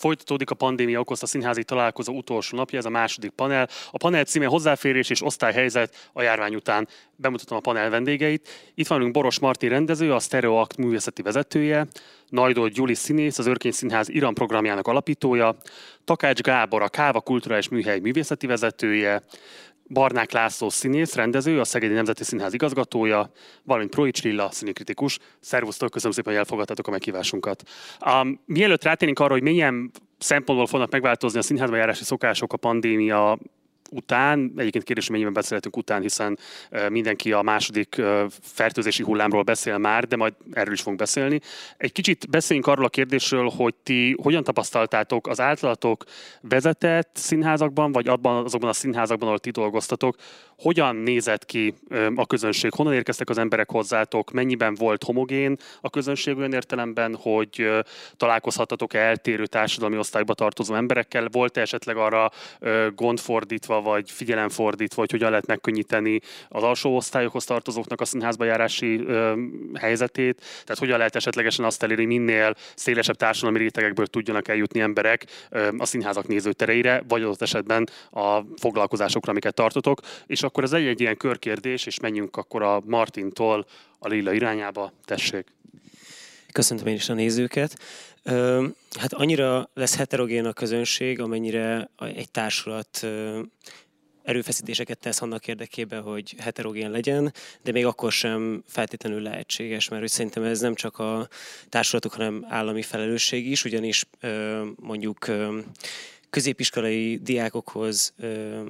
Folytatódik a pandémia okozta színházi találkozó utolsó napja, ez a második panel. A panel címe hozzáférés és osztályhelyzet a járvány után. Bemutatom a panel vendégeit. Itt van Boros Martin rendező, a Stereoact művészeti vezetője, Najdó Gyuli színész, az Örkény Színház Iran programjának alapítója, Takács Gábor, a Káva Kulturális Műhely művészeti vezetője, Barnák László színész, rendező, a Szegedi Nemzeti Színház igazgatója, valamint Proics Lilla színikritikus. Szervusztok, köszönöm szépen, hogy elfogadtatok a meghívásunkat. Um, mielőtt rátérnénk arra, hogy milyen szempontból fognak megváltozni a színházba járási szokások a pandémia után, egyébként kérdés, mennyiben beszélhetünk után, hiszen mindenki a második fertőzési hullámról beszél már, de majd erről is fogunk beszélni. Egy kicsit beszéljünk arról a kérdésről, hogy ti hogyan tapasztaltátok az általatok vezetett színházakban, vagy abban, azokban a színházakban, ahol ti dolgoztatok, hogyan nézett ki a közönség, honnan érkeztek az emberek hozzátok, mennyiben volt homogén a közönség olyan értelemben, hogy találkozhattatok eltérő társadalmi osztályba tartozó emberekkel, volt-e esetleg arra gondfordítva, vagy figyelemfordítva, vagy hogyan lehet megkönnyíteni az alsó osztályokhoz tartozóknak a színházba járási helyzetét. Tehát hogyan lehet esetlegesen azt elérni, minél szélesebb társadalmi rétegekből tudjanak eljutni emberek a színházak nézőtereire, vagy az esetben a foglalkozásokra, amiket tartotok. És akkor ez egy, egy ilyen körkérdés, és menjünk akkor a Martintól a Lilla irányába. Tessék! Köszöntöm én is a nézőket. Hát annyira lesz heterogén a közönség, amennyire egy társulat erőfeszítéseket tesz annak érdekében, hogy heterogén legyen, de még akkor sem feltétlenül lehetséges, mert hogy szerintem ez nem csak a társulatok, hanem állami felelősség is, ugyanis mondjuk középiskolai diákokhoz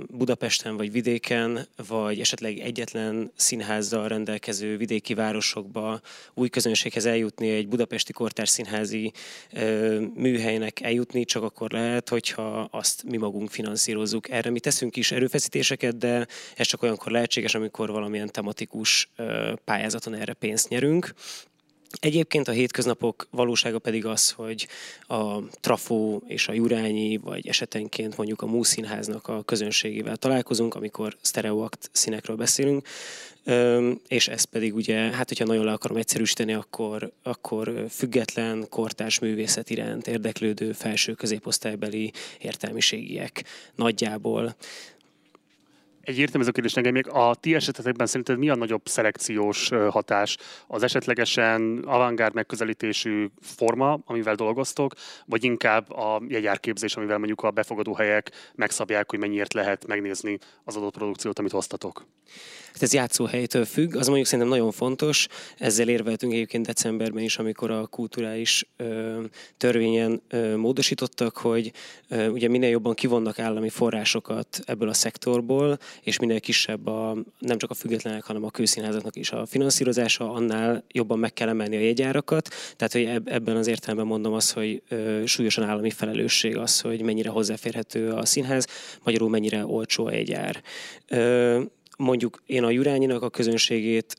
Budapesten vagy vidéken, vagy esetleg egyetlen színházzal rendelkező vidéki városokba új közönséghez eljutni, egy budapesti kortárs színházi műhelynek eljutni, csak akkor lehet, hogyha azt mi magunk finanszírozzuk. Erre mi teszünk is erőfeszítéseket, de ez csak olyankor lehetséges, amikor valamilyen tematikus pályázaton erre pénzt nyerünk. Egyébként a hétköznapok valósága pedig az, hogy a Trafó és a Jurányi, vagy esetenként mondjuk a Múszínháznak a közönségével találkozunk, amikor sztereoakt színekről beszélünk, és ez pedig ugye, hát hogyha nagyon le akarom egyszerűsíteni, akkor, akkor független kortárs művészet iránt érdeklődő felső középosztálybeli értelmiségiek nagyjából egy értelmező kérdés nekem még a ti esetetekben szerinted mi a nagyobb szelekciós hatás? Az esetlegesen avantgárd megközelítésű forma, amivel dolgoztok, vagy inkább a jegyárképzés, amivel mondjuk a befogadó helyek megszabják, hogy mennyiért lehet megnézni az adott produkciót, amit hoztatok? Hát ez játszóhelytől függ, az mondjuk szerintem nagyon fontos. Ezzel érveltünk egyébként decemberben is, amikor a kulturális ö, törvényen ö, módosítottak, hogy ö, ugye minél jobban kivonnak állami forrásokat ebből a szektorból, és minél kisebb a, nem csak a függetlenek, hanem a kőszínházaknak is a finanszírozása, annál jobban meg kell emelni a jegyárakat. Tehát, hogy ebben az értelemben mondom azt, hogy súlyosan állami felelősség az, hogy mennyire hozzáférhető a színház, magyarul mennyire olcsó a jegyár. Mondjuk én a Jurányinak a közönségét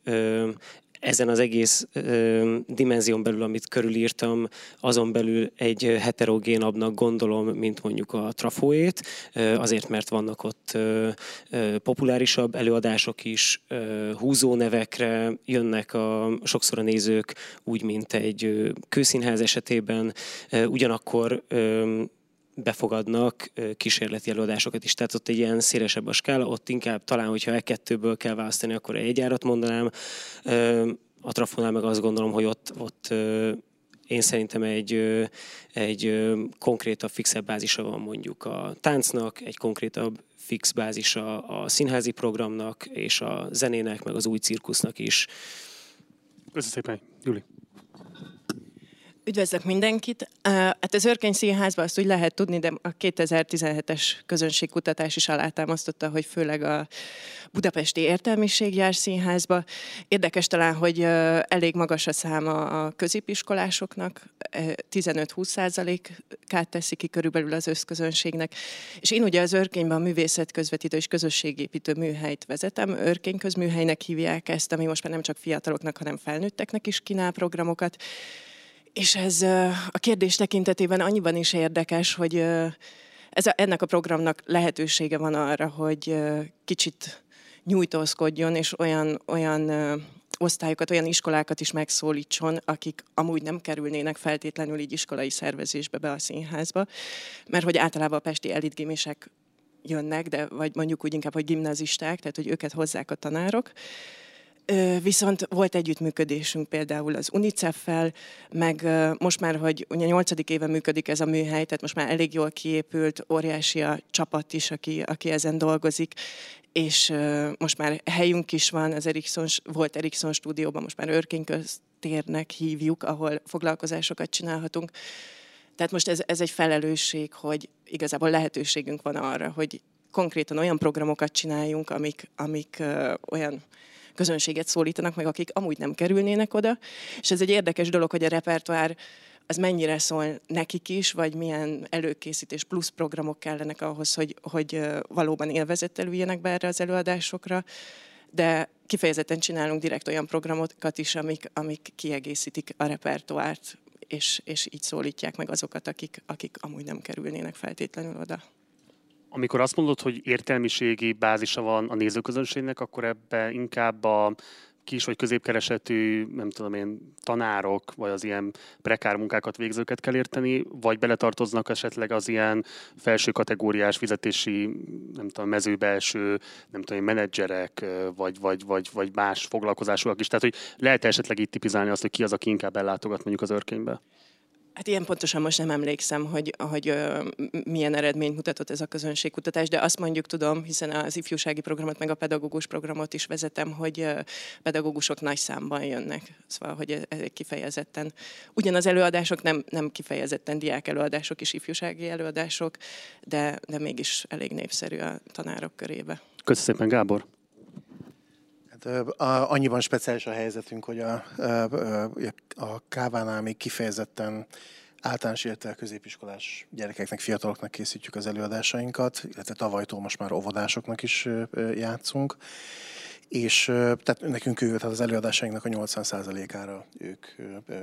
ezen az egész ö, dimenzión belül, amit körülírtam, azon belül egy heterogénabbnak gondolom, mint mondjuk a trafóét, ö, azért, mert vannak ott ö, ö, populárisabb előadások is, ö, húzó nevekre jönnek a, sokszor a nézők, úgy, mint egy kőszínház esetében, ö, ugyanakkor ö, befogadnak kísérleti előadásokat is. Tehát ott egy ilyen szélesebb a skála, ott inkább talán, hogyha e kettőből kell választani, akkor egy árat mondanám. A Trafonál meg azt gondolom, hogy ott, ott én szerintem egy, egy konkrétabb, fixebb bázisa van mondjuk a táncnak, egy konkrétabb fix bázisa a színházi programnak, és a zenének, meg az új cirkusznak is. Köszönöm szépen, Juli. Üdvözlök mindenkit! Hát az Örkény Színházban azt úgy lehet tudni, de a 2017-es közönségkutatás is alátámasztotta, hogy főleg a budapesti értelmiség jár színházba. Érdekes talán, hogy elég magas a száma a középiskolásoknak, 15-20 százalékát teszi ki körülbelül az összközönségnek. És én ugye az Örkényben a művészet közvetítő és közösségépítő műhelyt vezetem. Örkény közműhelynek hívják ezt, ami most már nem csak fiataloknak, hanem felnőtteknek is kínál programokat. És ez a kérdés tekintetében annyiban is érdekes, hogy ez a, ennek a programnak lehetősége van arra, hogy kicsit nyújtózkodjon, és olyan, olyan osztályokat, olyan iskolákat is megszólítson, akik amúgy nem kerülnének feltétlenül így iskolai szervezésbe be a színházba, mert hogy általában a pesti elitgimisek jönnek, de vagy mondjuk úgy inkább, hogy gimnazisták, tehát hogy őket hozzák a tanárok. Viszont volt együttműködésünk például az UNICEF-fel, meg most már, hogy ugye nyolcadik éve működik ez a műhely, tehát most már elég jól kiépült, óriási a csapat is, aki, aki ezen dolgozik, és most már helyünk is van, az Ericsson, volt Ericsson stúdióban, most már Örkényköztérnek hívjuk, ahol foglalkozásokat csinálhatunk. Tehát most ez, ez egy felelősség, hogy igazából lehetőségünk van arra, hogy konkrétan olyan programokat csináljunk, amik, amik ö, olyan közönséget szólítanak meg, akik amúgy nem kerülnének oda. És ez egy érdekes dolog, hogy a repertoár az mennyire szól nekik is, vagy milyen előkészítés plusz programok kellenek ahhoz, hogy, hogy valóban élvezettel üljenek be erre az előadásokra, de kifejezetten csinálunk direkt olyan programokat is, amik, amik kiegészítik a repertoárt, és, és így szólítják meg azokat, akik, akik amúgy nem kerülnének feltétlenül oda. Amikor azt mondod, hogy értelmiségi bázisa van a nézőközönségnek, akkor ebbe inkább a kis vagy középkeresetű, nem tudom én, tanárok, vagy az ilyen prekár munkákat végzőket kell érteni, vagy beletartoznak esetleg az ilyen felső kategóriás fizetési, nem tudom, mezőbelső, nem tudom én, menedzserek, vagy, vagy, vagy, vagy más foglalkozásúak is. Tehát, hogy lehet esetleg itt tipizálni azt, hogy ki az, aki inkább ellátogat mondjuk az örkénybe? Hát ilyen pontosan most nem emlékszem, hogy, hogy ö, milyen eredményt mutatott ez a közönségkutatás, de azt mondjuk tudom, hiszen az ifjúsági programot meg a pedagógus programot is vezetem, hogy ö, pedagógusok nagy számban jönnek. Szóval, hogy ez, ez kifejezetten. Ugyan az előadások nem, nem kifejezetten diák előadások és ifjúsági előadások, de, de mégis elég népszerű a tanárok körébe. Köszönöm szépen, Gábor! Annyiban speciális a helyzetünk, hogy a, a Kávánál még kifejezetten általános illetve középiskolás gyerekeknek, fiataloknak készítjük az előadásainkat, illetve tavalytól most már óvodásoknak is játszunk. És tehát nekünk ő, tehát az előadásainknak a 80%-ára ők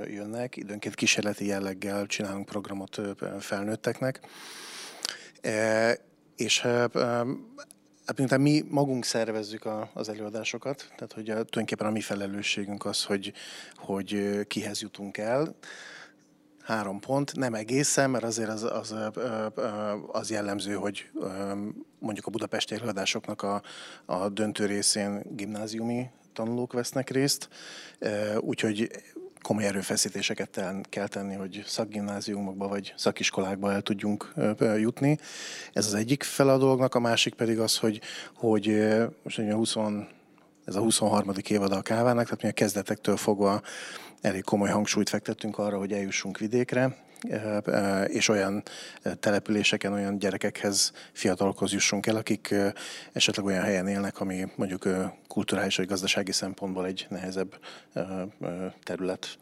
jönnek. Időnként kísérleti jelleggel csinálunk programot felnőtteknek. És Hát miután mi magunk szervezzük a, az előadásokat, tehát hogy a, tulajdonképpen a mi felelősségünk az, hogy, hogy kihez jutunk el. Három pont, nem egészen, mert azért az, az, az jellemző, hogy mondjuk a budapesti előadásoknak a, a döntő részén gimnáziumi tanulók vesznek részt, úgyhogy komoly erőfeszítéseket kell tenni, hogy szakgimnáziumokba vagy szakiskolákba el tudjunk jutni. Ez az egyik fel a dolognak, a másik pedig az, hogy, hogy most a 20, ez a 23. évad a kávának, tehát mi a kezdetektől fogva elég komoly hangsúlyt fektettünk arra, hogy eljussunk vidékre, és olyan településeken, olyan gyerekekhez, fiatalokhoz jussunk el, akik esetleg olyan helyen élnek, ami mondjuk kulturális vagy gazdasági szempontból egy nehezebb terület.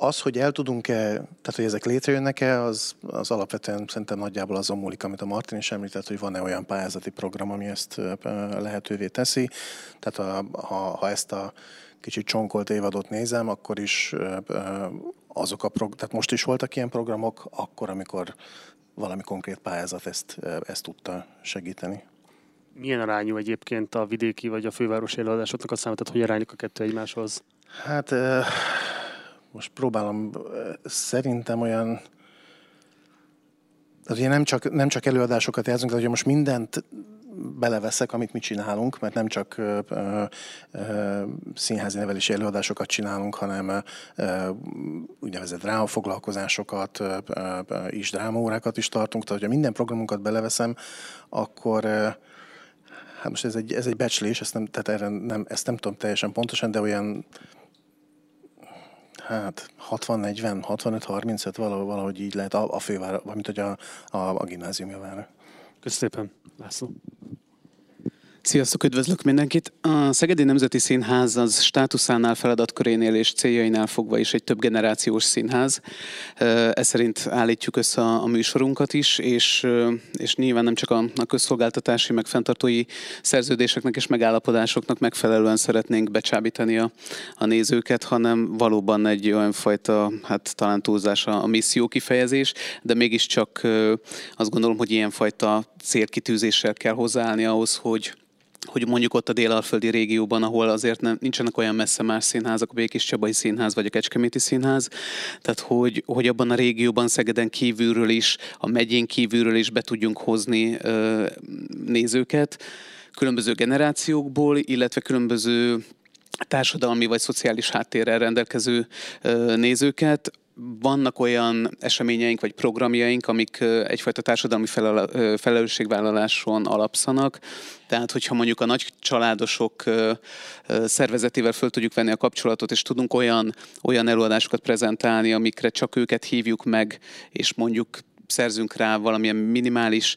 Az, hogy el tudunk-e, tehát hogy ezek létrejönnek-e, az, az alapvetően szerintem nagyjából azon múlik, amit a Martin is említett, hogy van-e olyan pályázati program, ami ezt lehetővé teszi. Tehát a, ha, ha ezt a kicsit csonkolt évadot nézem, akkor is azok a prog- tehát most is voltak ilyen programok, akkor, amikor valami konkrét pályázat ezt, ezt tudta segíteni. Milyen arányú egyébként a vidéki vagy a fővárosi előadásoknak a száma, tehát hogy arányuk a kettő egymáshoz? Hát most próbálom, szerintem olyan tehát ugye nem csak, nem csak előadásokat játszunk, de ugye most mindent beleveszek, amit mi csinálunk, mert nem csak ö, ö, színházi nevelési előadásokat csinálunk, hanem ö, úgynevezett drámafoglalkozásokat, ö, is drámaórákat is tartunk, tehát ha minden programunkat beleveszem, akkor ö, hát most ez egy, ez egy becslés, ezt nem, tehát erre nem, ezt nem tudom teljesen pontosan, de olyan hát 60-40, 65-35 valahogy, valahogy így lehet a, a fővár, mint hogy a, a, a gimnázium. Köszönöm szépen, László. Sziasztok, üdvözlök mindenkit! A Szegedi Nemzeti Színház az státuszánál, feladatkörénél és céljainál fogva is egy több generációs színház. Ez szerint állítjuk össze a műsorunkat is, és, és nyilván nem csak a, a közszolgáltatási, meg fenntartói szerződéseknek és megállapodásoknak megfelelően szeretnénk becsábítani a, a nézőket, hanem valóban egy olyan fajta, hát talán túlzás a, a misszió kifejezés, de mégiscsak azt gondolom, hogy ilyenfajta célkitűzéssel kell hozzáállni ahhoz, hogy hogy mondjuk ott a délalföldi régióban, ahol azért nem, nincsenek olyan messze más színházak, a Békés Csabai Színház vagy a Kecskeméti Színház, tehát hogy, hogy abban a régióban Szegeden kívülről is, a megyén kívülről is be tudjunk hozni ö, nézőket, különböző generációkból, illetve különböző társadalmi vagy szociális háttérrel rendelkező nézőket, vannak olyan eseményeink vagy programjaink, amik egyfajta társadalmi felelősségvállaláson alapszanak. Tehát, hogyha mondjuk a nagy családosok szervezetével föl tudjuk venni a kapcsolatot, és tudunk olyan, olyan előadásokat prezentálni, amikre csak őket hívjuk meg, és mondjuk szerzünk rá valamilyen minimális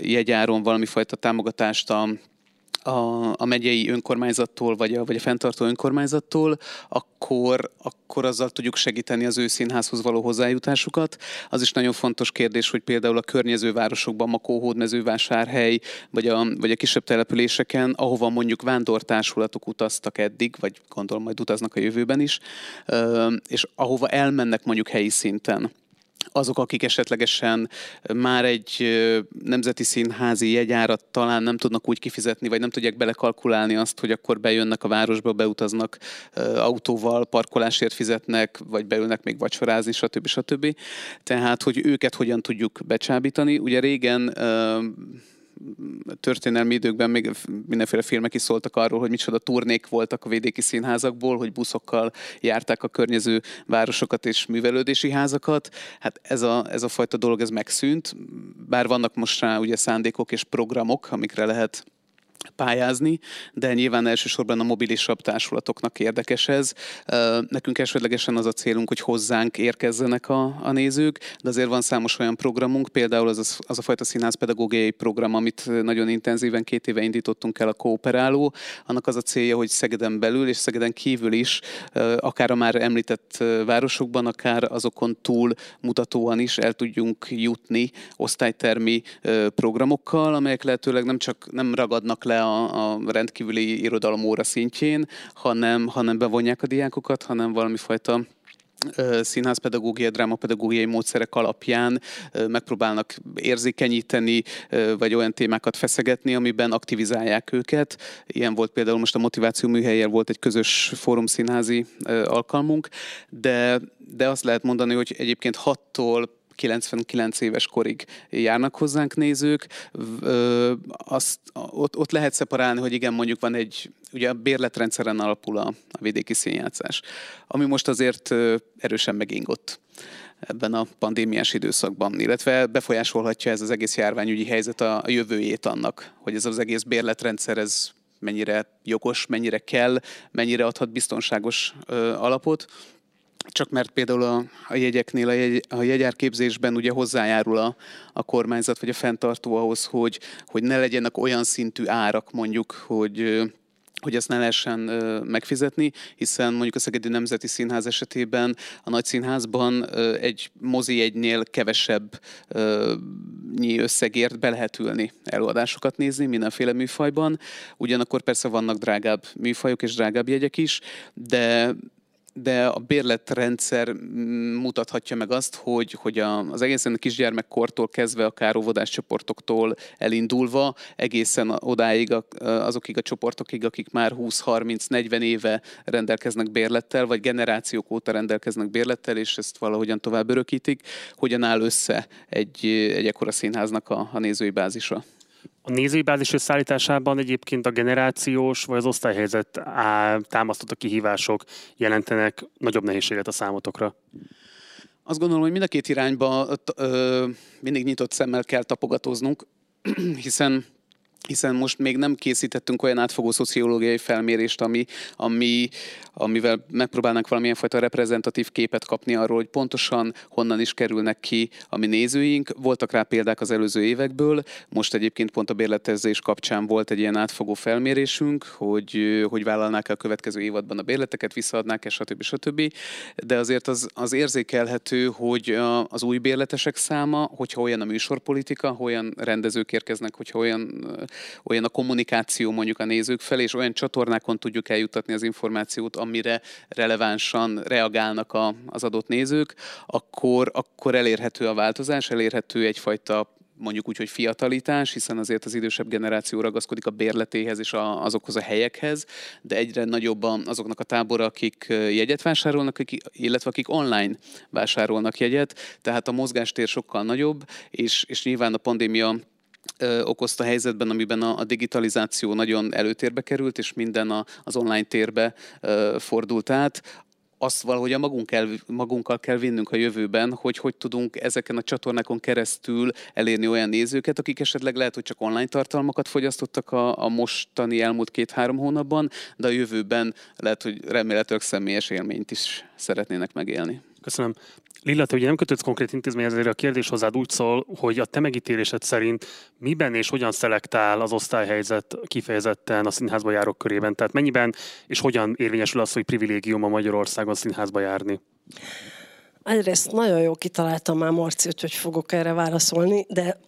jegyáron valami fajta támogatást a a, a megyei önkormányzattól, vagy a, vagy a fenntartó önkormányzattól, akkor, akkor azzal tudjuk segíteni az ő színházhoz való hozzájutásukat. Az is nagyon fontos kérdés, hogy például a környező városokban, Makó, Hódmezővásárhely, vagy a, vagy a kisebb településeken, ahova mondjuk vándortársulatok utaztak eddig, vagy gondolom majd utaznak a jövőben is, és ahova elmennek mondjuk helyi szinten azok, akik esetlegesen már egy nemzeti színházi jegyárat talán nem tudnak úgy kifizetni, vagy nem tudják belekalkulálni azt, hogy akkor bejönnek a városba, beutaznak autóval, parkolásért fizetnek, vagy beülnek még vacsorázni, stb. stb. Tehát, hogy őket hogyan tudjuk becsábítani. Ugye régen történelmi időkben még mindenféle filmek is szóltak arról, hogy micsoda turnék voltak a vidéki színházakból, hogy buszokkal járták a környező városokat és művelődési házakat. Hát ez a, ez a fajta dolog ez megszűnt, bár vannak most rá ugye szándékok és programok, amikre lehet pályázni, de nyilván elsősorban a mobilisabb társulatoknak érdekes ez. Nekünk elsődlegesen az a célunk, hogy hozzánk érkezzenek a, a nézők, de azért van számos olyan programunk, például az az a fajta színházpedagógiai program, amit nagyon intenzíven két éve indítottunk el a Kooperáló. Annak az a célja, hogy Szegeden belül és Szegeden kívül is, akár a már említett városokban, akár azokon túl mutatóan is el tudjunk jutni osztálytermi programokkal, amelyek lehetőleg nem csak nem ragadnak le a, a rendkívüli irodalom óra szintjén, hanem, hanem bevonják a diákokat, hanem valami fajta színházpedagógia, drámapedagógiai módszerek alapján megpróbálnak érzékenyíteni, vagy olyan témákat feszegetni, amiben aktivizálják őket. Ilyen volt például most a motiváció műhelyel volt egy közös fórumszínházi alkalmunk, de, de azt lehet mondani, hogy egyébként 6-tól 99 éves korig járnak hozzánk nézők, azt, ott, ott lehet szeparálni, hogy igen, mondjuk van egy, ugye a bérletrendszeren alapul a, a vidéki színjátszás, ami most azért erősen megingott ebben a pandémiás időszakban, illetve befolyásolhatja ez az egész járványügyi helyzet a, a jövőjét annak, hogy ez az egész bérletrendszer ez mennyire jogos, mennyire kell, mennyire adhat biztonságos ö, alapot csak mert például a, a jegyeknél, a, jegy, a jegyárképzésben ugye hozzájárul a, a kormányzat vagy a fenntartó ahhoz, hogy, hogy ne legyenek olyan szintű árak mondjuk, hogy hogy ezt ne lehessen megfizetni, hiszen mondjuk a Szegedi Nemzeti Színház esetében a nagy színházban egy mozi egynél kevesebb nyi összegért be lehet ülni, előadásokat nézni mindenféle műfajban. Ugyanakkor persze vannak drágább műfajok és drágább jegyek is, de de a bérletrendszer mutathatja meg azt, hogy, hogy az egészen kisgyermekkortól kezdve akár óvodás csoportoktól elindulva egészen odáig azokig a csoportokig, akik már 20-30-40 éve rendelkeznek bérlettel, vagy generációk óta rendelkeznek bérlettel, és ezt valahogyan tovább örökítik, hogyan áll össze egy, egy ekkora színháznak a, a nézői bázisa. A nézői bázis összeállításában egyébként a generációs vagy az osztályhelyzet támasztott a kihívások jelentenek nagyobb nehézséget a számotokra? Azt gondolom, hogy mind a két irányba ö, mindig nyitott szemmel kell tapogatóznunk, hiszen hiszen most még nem készítettünk olyan átfogó szociológiai felmérést, ami, ami, amivel megpróbálnánk valamilyen fajta reprezentatív képet kapni arról, hogy pontosan honnan is kerülnek ki a mi nézőink. Voltak rá példák az előző évekből, most egyébként pont a bérletezés kapcsán volt egy ilyen átfogó felmérésünk, hogy, hogy vállalnák a következő évadban a bérleteket, visszaadnák-e, stb. stb. De azért az, az érzékelhető, hogy az új bérletesek száma, hogyha olyan a műsorpolitika, olyan rendezők érkeznek, hogyha olyan olyan a kommunikáció mondjuk a nézők felé, és olyan csatornákon tudjuk eljutatni az információt, amire relevánsan reagálnak a, az adott nézők, akkor, akkor elérhető a változás, elérhető egyfajta mondjuk úgy, hogy fiatalítás, hiszen azért az idősebb generáció ragaszkodik a bérletéhez és a, azokhoz a helyekhez, de egyre nagyobb azoknak a tábora, akik jegyet vásárolnak, illetve akik online vásárolnak jegyet, tehát a mozgástér sokkal nagyobb, és, és nyilván a pandémia okozta helyzetben, amiben a, a digitalizáció nagyon előtérbe került, és minden a, az online térbe fordult át azt valahogy magunk kell, magunkkal kell vinnünk a jövőben, hogy hogy tudunk ezeken a csatornákon keresztül elérni olyan nézőket, akik esetleg lehet, hogy csak online tartalmakat fogyasztottak a, a mostani elmúlt két-három hónapban, de a jövőben lehet, hogy remélhetőleg személyes élményt is szeretnének megélni. Köszönöm. Lilla, te ugye nem kötődsz konkrét intézmény, ezért a kérdés hozzád úgy szól, hogy a te megítélésed szerint miben és hogyan szelektál az osztályhelyzet kifejezetten a színházba járók körében? Tehát mennyiben és hogyan érvényesül az, hogy privilégium a Magyarországon színházba járni? Egyrészt nagyon jó kitaláltam már Marci, hogy fogok erre válaszolni, de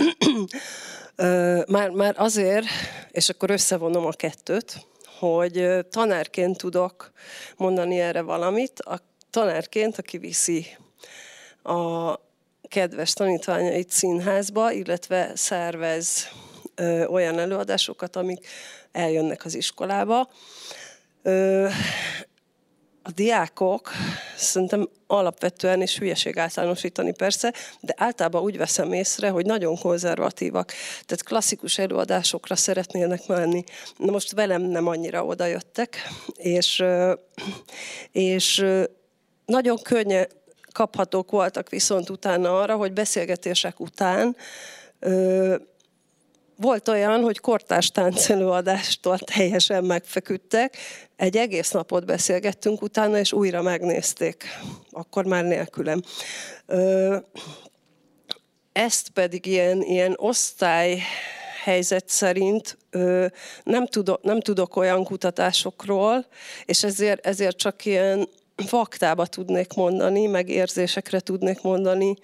már, már azért, és akkor összevonom a kettőt, hogy tanárként tudok mondani erre valamit, tanárként, aki viszi a kedves tanítványait színházba, illetve szervez olyan előadásokat, amik eljönnek az iskolába. A diákok szerintem alapvetően, és hülyeség általánosítani persze, de általában úgy veszem észre, hogy nagyon konzervatívak. Tehát klasszikus előadásokra szeretnének menni. Na most velem nem annyira odajöttek, és, és nagyon könnyen, kaphatók voltak viszont utána arra, hogy beszélgetések után ö, volt olyan, hogy kortárs táncelőadástól teljesen megfeküdtek, egy egész napot beszélgettünk utána, és újra megnézték, akkor már nélkülem. Ö, ezt pedig ilyen, ilyen osztály helyzet szerint ö, nem, tudok, nem tudok olyan kutatásokról, és ezért, ezért csak ilyen faktába tudnék mondani, meg érzésekre tudnék mondani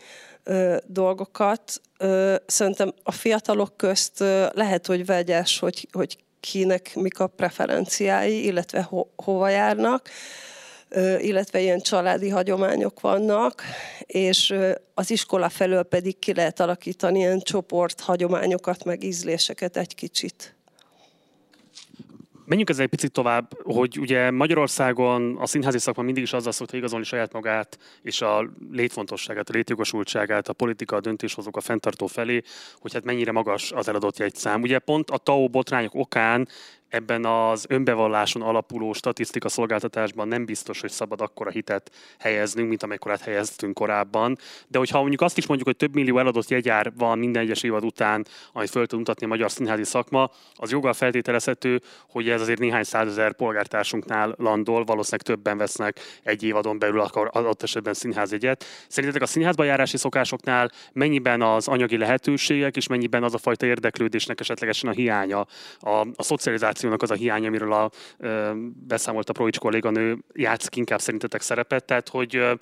ö, dolgokat. Ö, szerintem a fiatalok közt ö, lehet, hogy vegyes, hogy, hogy kinek mik a preferenciái, illetve ho, hova járnak, ö, illetve ilyen családi hagyományok vannak, és ö, az iskola felől pedig ki lehet alakítani ilyen csoport hagyományokat, meg ízléseket egy kicsit. Menjünk ezzel egy picit tovább, hogy ugye Magyarországon a színházi szakma mindig is azzal szokta igazolni saját magát és a létfontosságát, a létjogosultságát, a politika, a döntéshozók a fenntartó felé, hogy hát mennyire magas az eladott jegyszám. Ugye pont a TAO botrányok okán ebben az önbevalláson alapuló statisztika szolgáltatásban nem biztos, hogy szabad akkora hitet helyeznünk, mint amekkorát helyeztünk korábban. De hogyha mondjuk azt is mondjuk, hogy több millió eladott jegyár van minden egyes évad után, amit föl tud mutatni a magyar színházi szakma, az joggal feltételezhető, hogy ez azért néhány százezer polgártársunknál landol, valószínűleg többen vesznek egy évadon belül akkor adott esetben színházjegyet. Szerintetek a színházba járási szokásoknál mennyiben az anyagi lehetőségek, és mennyiben az a fajta érdeklődésnek esetlegesen a hiánya, a, a szocializáció kommunikációnak az a hiány, amiről a, ö, beszámolt a Proics kolléganő játszik inkább szerintetek szerepet, tehát hogy ö,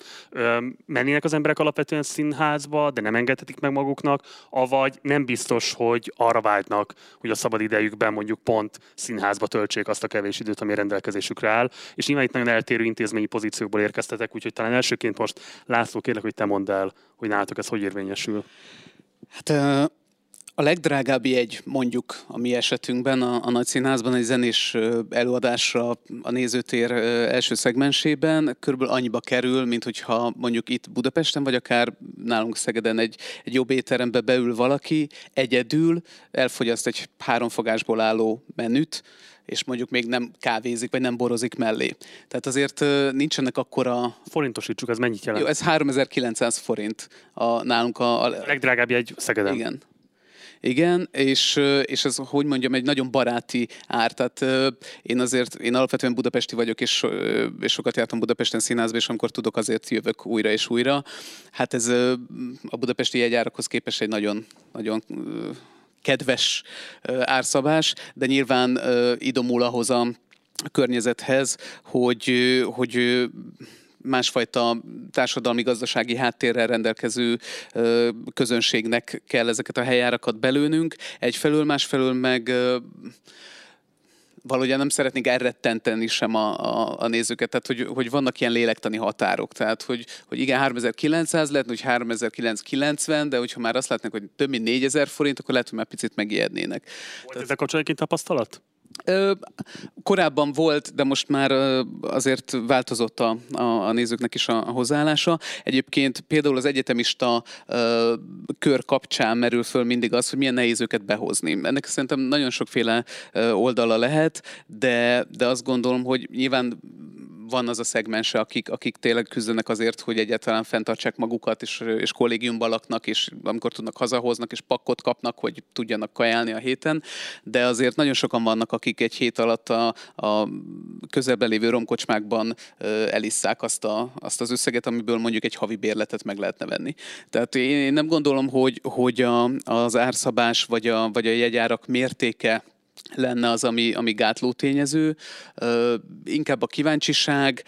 mennének az emberek alapvetően színházba, de nem engedhetik meg maguknak, avagy nem biztos, hogy arra vágynak, hogy a szabad idejükben mondjuk pont színházba töltsék azt a kevés időt, ami rendelkezésükre áll. És nyilván itt nagyon eltérő intézményi pozíciókból érkeztetek, úgyhogy talán elsőként most László kérlek, hogy te mondd el, hogy nálatok ez hogy érvényesül. Hát a legdrágább jegy mondjuk a mi esetünkben a, a nagy színházban egy zenés előadásra a nézőtér első szegmensében körülbelül annyiba kerül, mint hogyha mondjuk itt Budapesten, vagy akár nálunk Szegeden egy, egy jobb étterembe beül valaki, egyedül elfogyaszt egy háromfogásból álló menüt, és mondjuk még nem kávézik, vagy nem borozik mellé. Tehát azért nincsenek akkora... Forintosítsuk, ez mennyit jelent? Jó, ez 3900 forint a, nálunk a... a... legdrágább egy Szegeden. Igen. Igen, és, és ez, hogy mondjam, egy nagyon baráti ár. Tehát én azért, én alapvetően budapesti vagyok, és, és sokat jártam Budapesten színházba, és amikor tudok, azért jövök újra és újra. Hát ez a budapesti jegyárakhoz képest egy nagyon, nagyon kedves árszabás, de nyilván idomul ahhoz a környezethez, hogy, hogy másfajta társadalmi-gazdasági háttérrel rendelkező közönségnek kell ezeket a helyárakat belőnünk. Egyfelől, másfelől meg valójában nem szeretnénk elrettenteni sem a, a, a nézőket, tehát hogy, hogy vannak ilyen lélektani határok, tehát hogy, hogy igen, 3900 lehet, hogy 3990, de hogyha már azt látnak, hogy több mint 4000 forint, akkor lehet, hogy már picit megijednének. Volt ezzel kapcsolatban tapasztalat? Korábban volt, de most már azért változott a, a, a nézőknek is a, a hozzáállása. Egyébként például az egyetemista ö, kör kapcsán merül föl mindig az, hogy milyen nehéz őket behozni. Ennek szerintem nagyon sokféle oldala lehet, de, de azt gondolom, hogy nyilván van az a szegmense, akik, akik tényleg küzdenek azért, hogy egyáltalán fenntartsák magukat, és, és kollégiumban laknak, és amikor tudnak hazahoznak, és pakkot kapnak, hogy tudjanak kajálni a héten, de azért nagyon sokan vannak, akik egy hét alatt a, a közelben lévő romkocsmákban elisszák azt, a, azt az összeget, amiből mondjuk egy havi bérletet meg lehetne venni. Tehát én nem gondolom, hogy, hogy a, az árszabás vagy a, vagy a jegyárak mértéke lenne az, ami, ami gátló tényező, inkább a kíváncsiság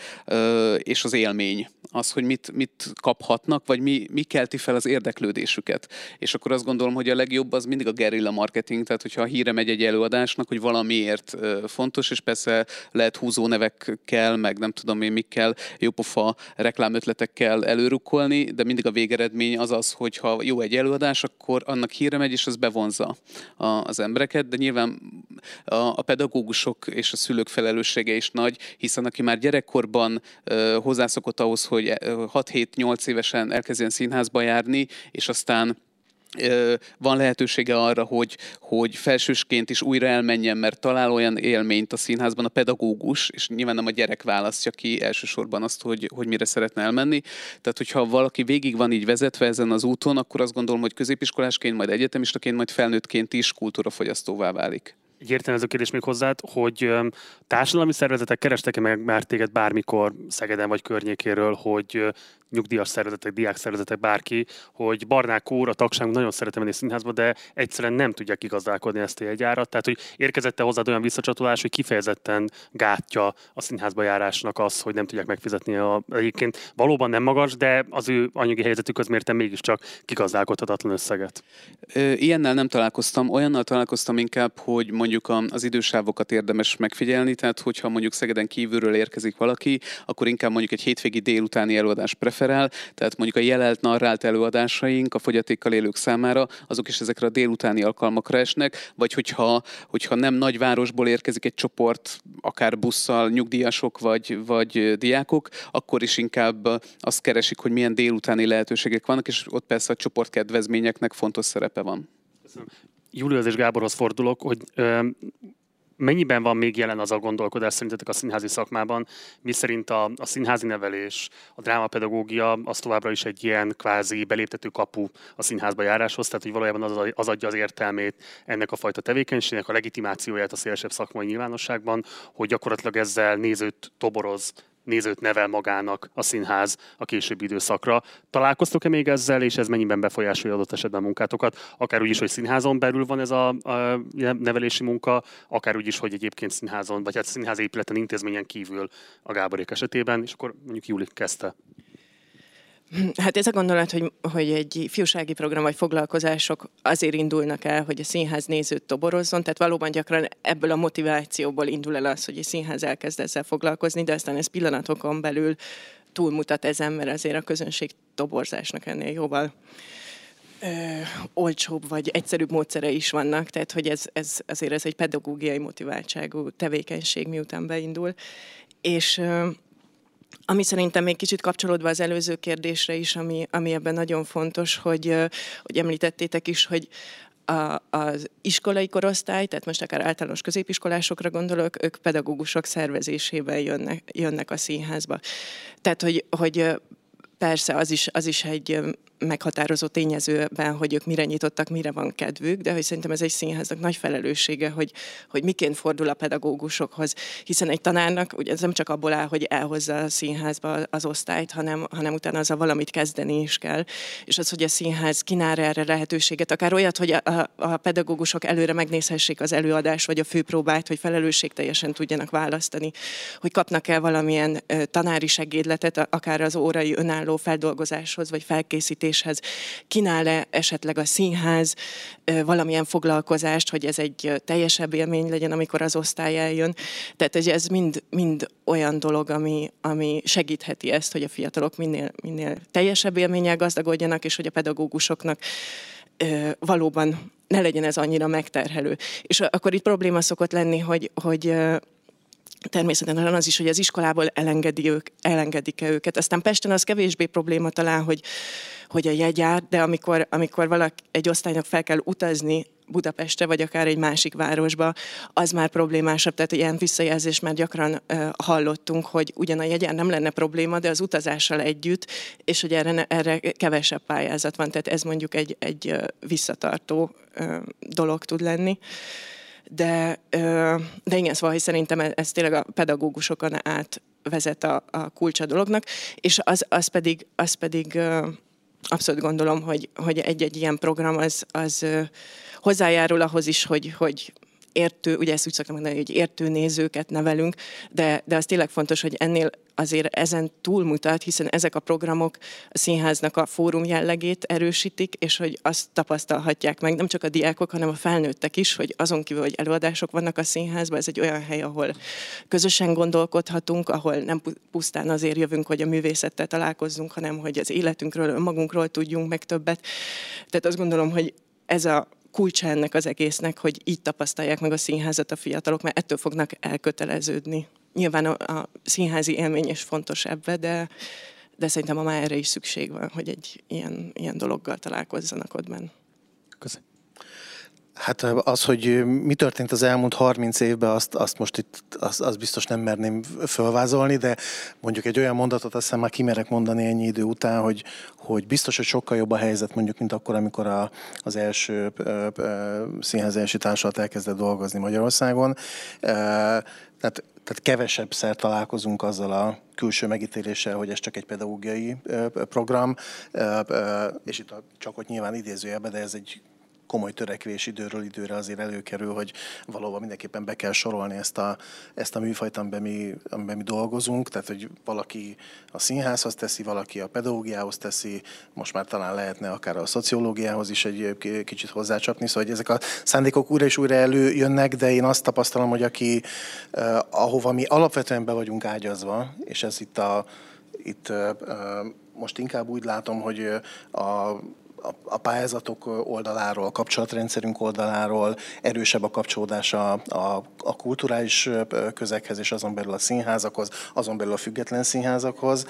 és az élmény. Az, hogy mit, mit kaphatnak, vagy mi, mi kelti fel az érdeklődésüket. És akkor azt gondolom, hogy a legjobb az mindig a gerilla marketing, tehát hogyha a híre megy egy előadásnak, hogy valamiért fontos, és persze lehet húzó nevekkel, meg nem tudom én mikkel, jópofa reklámötletekkel előrukkolni, de mindig a végeredmény az az, hogy ha jó egy előadás, akkor annak híre megy, és az bevonza a, az embereket, de nyilván a, a pedagógusok és a szülők felelőssége is nagy, hiszen aki már gyerekkorban uh, hozzászokott ahhoz, hogy 6-7-8 évesen elkezdjen színházba járni, és aztán van lehetősége arra, hogy, hogy felsősként is újra elmenjen, mert talál olyan élményt a színházban a pedagógus, és nyilván nem a gyerek választja ki elsősorban azt, hogy, hogy mire szeretne elmenni. Tehát, hogyha valaki végig van így vezetve ezen az úton, akkor azt gondolom, hogy középiskolásként, majd egyetemistaként, majd felnőttként is kultúrafogyasztóvá válik egy értelmező kérdés még hozzád, hogy társadalmi szervezetek kerestek-e meg már téged bármikor Szegeden vagy környékéről, hogy nyugdíjas szervezetek, diák szervezetek, bárki, hogy Barnák úr, a tagság nagyon szeretem menni színházba, de egyszerűen nem tudják kigazdálkodni ezt a jegyárat. Tehát, hogy érkezette hozzád olyan visszacsatolás, hogy kifejezetten gátja a színházba járásnak az, hogy nem tudják megfizetni a, egyébként valóban nem magas, de az ő anyagi helyzetük az mérten mégiscsak kigazdálkodhatatlan összeget. Ilyennel nem találkoztam, olyannal találkoztam inkább, hogy mondjuk az idősávokat érdemes megfigyelni, tehát hogyha mondjuk Szegeden kívülről érkezik valaki, akkor inkább mondjuk egy hétvégi délutáni előadás preferál, tehát mondjuk a jelelt narrált előadásaink a fogyatékkal élők számára, azok is ezekre a délutáni alkalmakra esnek, vagy hogyha, hogyha nem nagyvárosból érkezik egy csoport, akár busszal, nyugdíjasok vagy, vagy diákok, akkor is inkább azt keresik, hogy milyen délutáni lehetőségek vannak, és ott persze a csoportkedvezményeknek fontos szerepe van. Köszönöm. Július és Gáborhoz fordulok, hogy Mennyiben van még jelen az a gondolkodás szerintetek a színházi szakmában, mi szerint a, a színházi nevelés, a drámapedagógia az továbbra is egy ilyen kvázi beléptető kapu a színházba járáshoz, tehát hogy valójában az, az adja az értelmét ennek a fajta tevékenységnek, a legitimációját a szélesebb szakmai nyilvánosságban, hogy gyakorlatilag ezzel nézőt toboroz nézőt nevel magának a színház a későbbi időszakra. Találkoztok-e még ezzel, és ez mennyiben befolyásolja adott esetben a munkátokat? Akár úgy is, hogy színházon belül van ez a, a nevelési munka, akár úgy is, hogy egyébként színházon, vagy hát színház épületen, intézményen kívül a Gáborék esetében, és akkor mondjuk Júli kezdte. Hát ez a gondolat, hogy, hogy egy fiúsági program vagy foglalkozások azért indulnak el, hogy a színház nézőt toborozzon, tehát valóban gyakran ebből a motivációból indul el az, hogy a színház elkezd ezzel foglalkozni, de aztán ez pillanatokon belül túlmutat ezen, mert azért a közönség toborzásnak ennél jóval ö, olcsóbb vagy egyszerűbb módszere is vannak, tehát hogy ez, ez azért ez egy pedagógiai motiváltságú tevékenység, miután beindul. És ö, ami szerintem még kicsit kapcsolódva az előző kérdésre is, ami, ami ebben nagyon fontos, hogy, hogy említettétek is, hogy a, az iskolai korosztály, tehát most akár általános középiskolásokra gondolok, ők pedagógusok szervezésében jönnek, jönnek a színházba. Tehát, hogy, hogy persze az is, az is egy meghatározó tényezőben, hogy ők mire nyitottak, mire van kedvük, de hogy szerintem ez egy színháznak nagy felelőssége, hogy, hogy miként fordul a pedagógusokhoz, hiszen egy tanárnak ugye ez nem csak abból áll, hogy elhozza a színházba az osztályt, hanem, hanem utána az a valamit kezdeni is kell. És az, hogy a színház kínál erre lehetőséget, akár olyat, hogy a, a, pedagógusok előre megnézhessék az előadást, vagy a főpróbát, hogy felelősségteljesen tudjanak választani, hogy kapnak el valamilyen tanári segédletet, akár az órai önálló feldolgozáshoz, vagy felkészítéshez, vezetéshez. Kínál-e esetleg a színház valamilyen foglalkozást, hogy ez egy teljesebb élmény legyen, amikor az osztály eljön. Tehát ez mind, mind olyan dolog, ami, ami segítheti ezt, hogy a fiatalok minél, minél teljesebb élménnyel gazdagodjanak, és hogy a pedagógusoknak valóban ne legyen ez annyira megterhelő. És akkor itt probléma szokott lenni, hogy, hogy természetesen az is, hogy az iskolából elengedi ők, elengedik-e őket. Aztán Pesten az kevésbé probléma talán, hogy, hogy a jegyár, de amikor, amikor valaki egy osztálynak fel kell utazni Budapestre, vagy akár egy másik városba, az már problémásabb. Tehát ilyen visszajelzést már gyakran uh, hallottunk, hogy ugyan a jegyár nem lenne probléma, de az utazással együtt, és hogy erre, erre kevesebb pályázat van. Tehát ez mondjuk egy, egy uh, visszatartó uh, dolog tud lenni. De, de igen, szóval szerintem ez tényleg a pedagógusokon át vezet a, a kulcsa dolognak, és az, az pedig, az pedig abszolút gondolom, hogy, hogy egy-egy ilyen program az, az hozzájárul ahhoz is, hogy, hogy értő, ugye ezt úgy szoktam mondani, hogy értő nézőket nevelünk, de, de az tényleg fontos, hogy ennél azért ezen túlmutat, hiszen ezek a programok a színháznak a fórum jellegét erősítik, és hogy azt tapasztalhatják meg nem csak a diákok, hanem a felnőttek is, hogy azon kívül, hogy előadások vannak a színházban, ez egy olyan hely, ahol közösen gondolkodhatunk, ahol nem pusztán azért jövünk, hogy a művészettel találkozzunk, hanem hogy az életünkről, magunkról tudjunk meg többet. Tehát azt gondolom, hogy ez a kulcsa ennek az egésznek, hogy így tapasztalják meg a színházat a fiatalok, mert ettől fognak elköteleződni. Nyilván a, a színházi élmény is fontos ebbe, de, de szerintem ma már erre is szükség van, hogy egy ilyen, ilyen dologgal találkozzanak ott benne. Köszönöm. Hát az, hogy mi történt az elmúlt 30 évben, azt, azt most itt azt, azt biztos nem merném fölvázolni, de mondjuk egy olyan mondatot azt hiszem már kimerek mondani ennyi idő után, hogy, hogy biztos, hogy sokkal jobb a helyzet mondjuk, mint akkor, amikor a, az első színház első társulat elkezdett dolgozni Magyarországon. Tehát tehát kevesebb szer találkozunk azzal a külső megítéléssel, hogy ez csak egy pedagógiai program, és itt csak ott nyilván idézőjelben, de ez egy komoly törekvés időről időre azért előkerül, hogy valóban mindenképpen be kell sorolni ezt a, ezt a műfajt, amiben mi, amiben mi dolgozunk, tehát hogy valaki a színházhoz teszi, valaki a pedagógiához teszi, most már talán lehetne akár a szociológiához is egy kicsit hozzácsapni, szóval hogy ezek a szándékok újra és újra előjönnek, de én azt tapasztalom, hogy aki, eh, ahova mi alapvetően be vagyunk ágyazva, és ez itt a itt uh, most inkább úgy látom, hogy a a pályázatok oldaláról, a kapcsolatrendszerünk oldaláról erősebb a kapcsolódás a, a, a kulturális közeghez, és azon belül a színházakhoz, azon belül a független színházakhoz.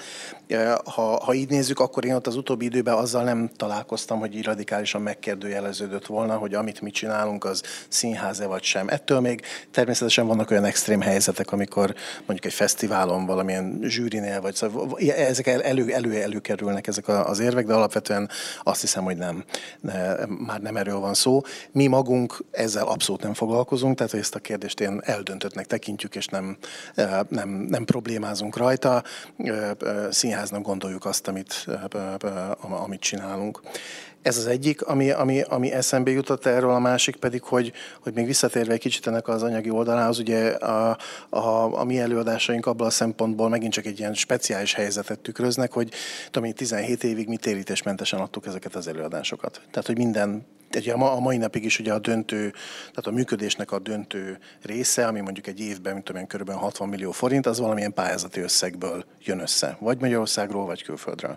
Ha, ha így nézzük, akkor én ott az utóbbi időben azzal nem találkoztam, hogy így radikálisan megkérdőjeleződött volna, hogy amit mi csinálunk, az színház-e vagy sem. Ettől még természetesen vannak olyan extrém helyzetek, amikor mondjuk egy fesztiválon valamilyen zsűrinél, vagy szóval ezek elő, elő, előkerülnek ezek az érvek, de alapvetően azt hiszem, hogy nem, ne, már nem erről van szó. Mi magunk ezzel abszolút nem foglalkozunk, tehát ezt a kérdést én eldöntöttnek tekintjük, és nem, nem, nem problémázunk rajta. Színháznak gondoljuk azt, amit, amit csinálunk. Ez az egyik, ami, ami, ami eszembe jutott erről, a másik pedig, hogy, hogy még visszatérve egy kicsit ennek az anyagi oldalához, ugye a, a, a mi előadásaink abban a szempontból megint csak egy ilyen speciális helyzetet tükröznek, hogy tudom 17 évig mi térítésmentesen adtuk ezeket az előadásokat. Tehát, hogy minden ugye a mai napig is ugye a döntő, tehát a működésnek a döntő része, ami mondjuk egy évben, mint tudom én, kb. 60 millió forint, az valamilyen pályázati összegből jön össze, vagy Magyarországról, vagy külföldről.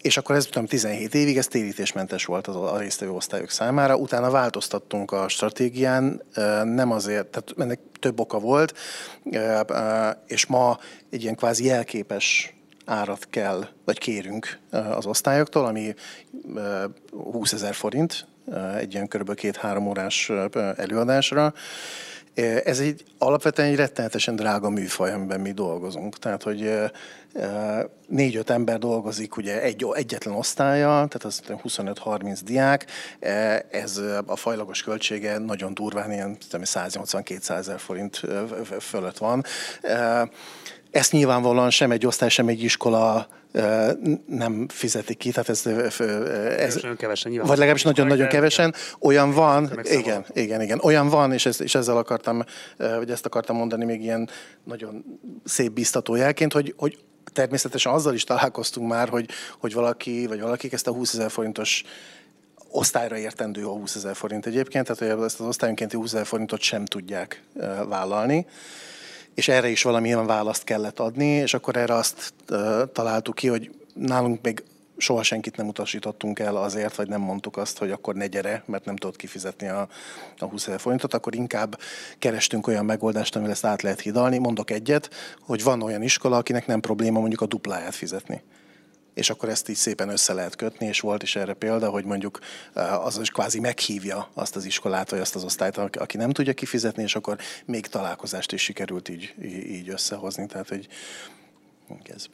És akkor ez tudom, 17 évig, ez térítésmentes volt az a résztvevő osztályok számára. Utána változtattunk a stratégián, nem azért, tehát ennek több oka volt, és ma egy ilyen kvázi jelképes árat kell, vagy kérünk az osztályoktól, ami 20 ezer forint egy ilyen kb. két-három órás előadásra. Ez egy alapvetően egy rettenetesen drága műfaj, amiben mi dolgozunk. Tehát, hogy négy-öt ember dolgozik ugye egy, egyetlen osztálya, tehát az 25-30 diák, ez a fajlagos költsége nagyon durván ilyen 180-200 ezer forint fölött van. Ezt nyilvánvalóan sem egy osztály, sem egy iskola nem fizetik ki, tehát ez, ez nagyon kevesen, nyilván. vagy legalábbis nagyon-nagyon kevesen. Olyan van, igen, igen, igen, olyan van, és, ez, és ezzel akartam, vagy ezt akartam mondani még ilyen nagyon szép biztató jelként, hogy, hogy természetesen azzal is találkoztunk már, hogy, hogy valaki, vagy valakik ezt a 20 ezer forintos osztályra értendő a 20 ezer forint egyébként, tehát hogy ezt az osztályonkénti 20 ezer forintot sem tudják vállalni és erre is valamilyen választ kellett adni, és akkor erre azt találtuk ki, hogy nálunk még soha senkit nem utasítottunk el azért, vagy nem mondtuk azt, hogy akkor ne gyere, mert nem tudod kifizetni a, a 20 ezer forintot, akkor inkább kerestünk olyan megoldást, amivel ezt át lehet hidalni. Mondok egyet, hogy van olyan iskola, akinek nem probléma mondjuk a dupláját fizetni és akkor ezt így szépen össze lehet kötni, és volt is erre példa, hogy mondjuk eh, az is kvázi meghívja azt az iskolát, vagy azt az osztályt, aki nem tudja kifizetni, és akkor még találkozást is sikerült így, így összehozni. Tehát, hogy ez.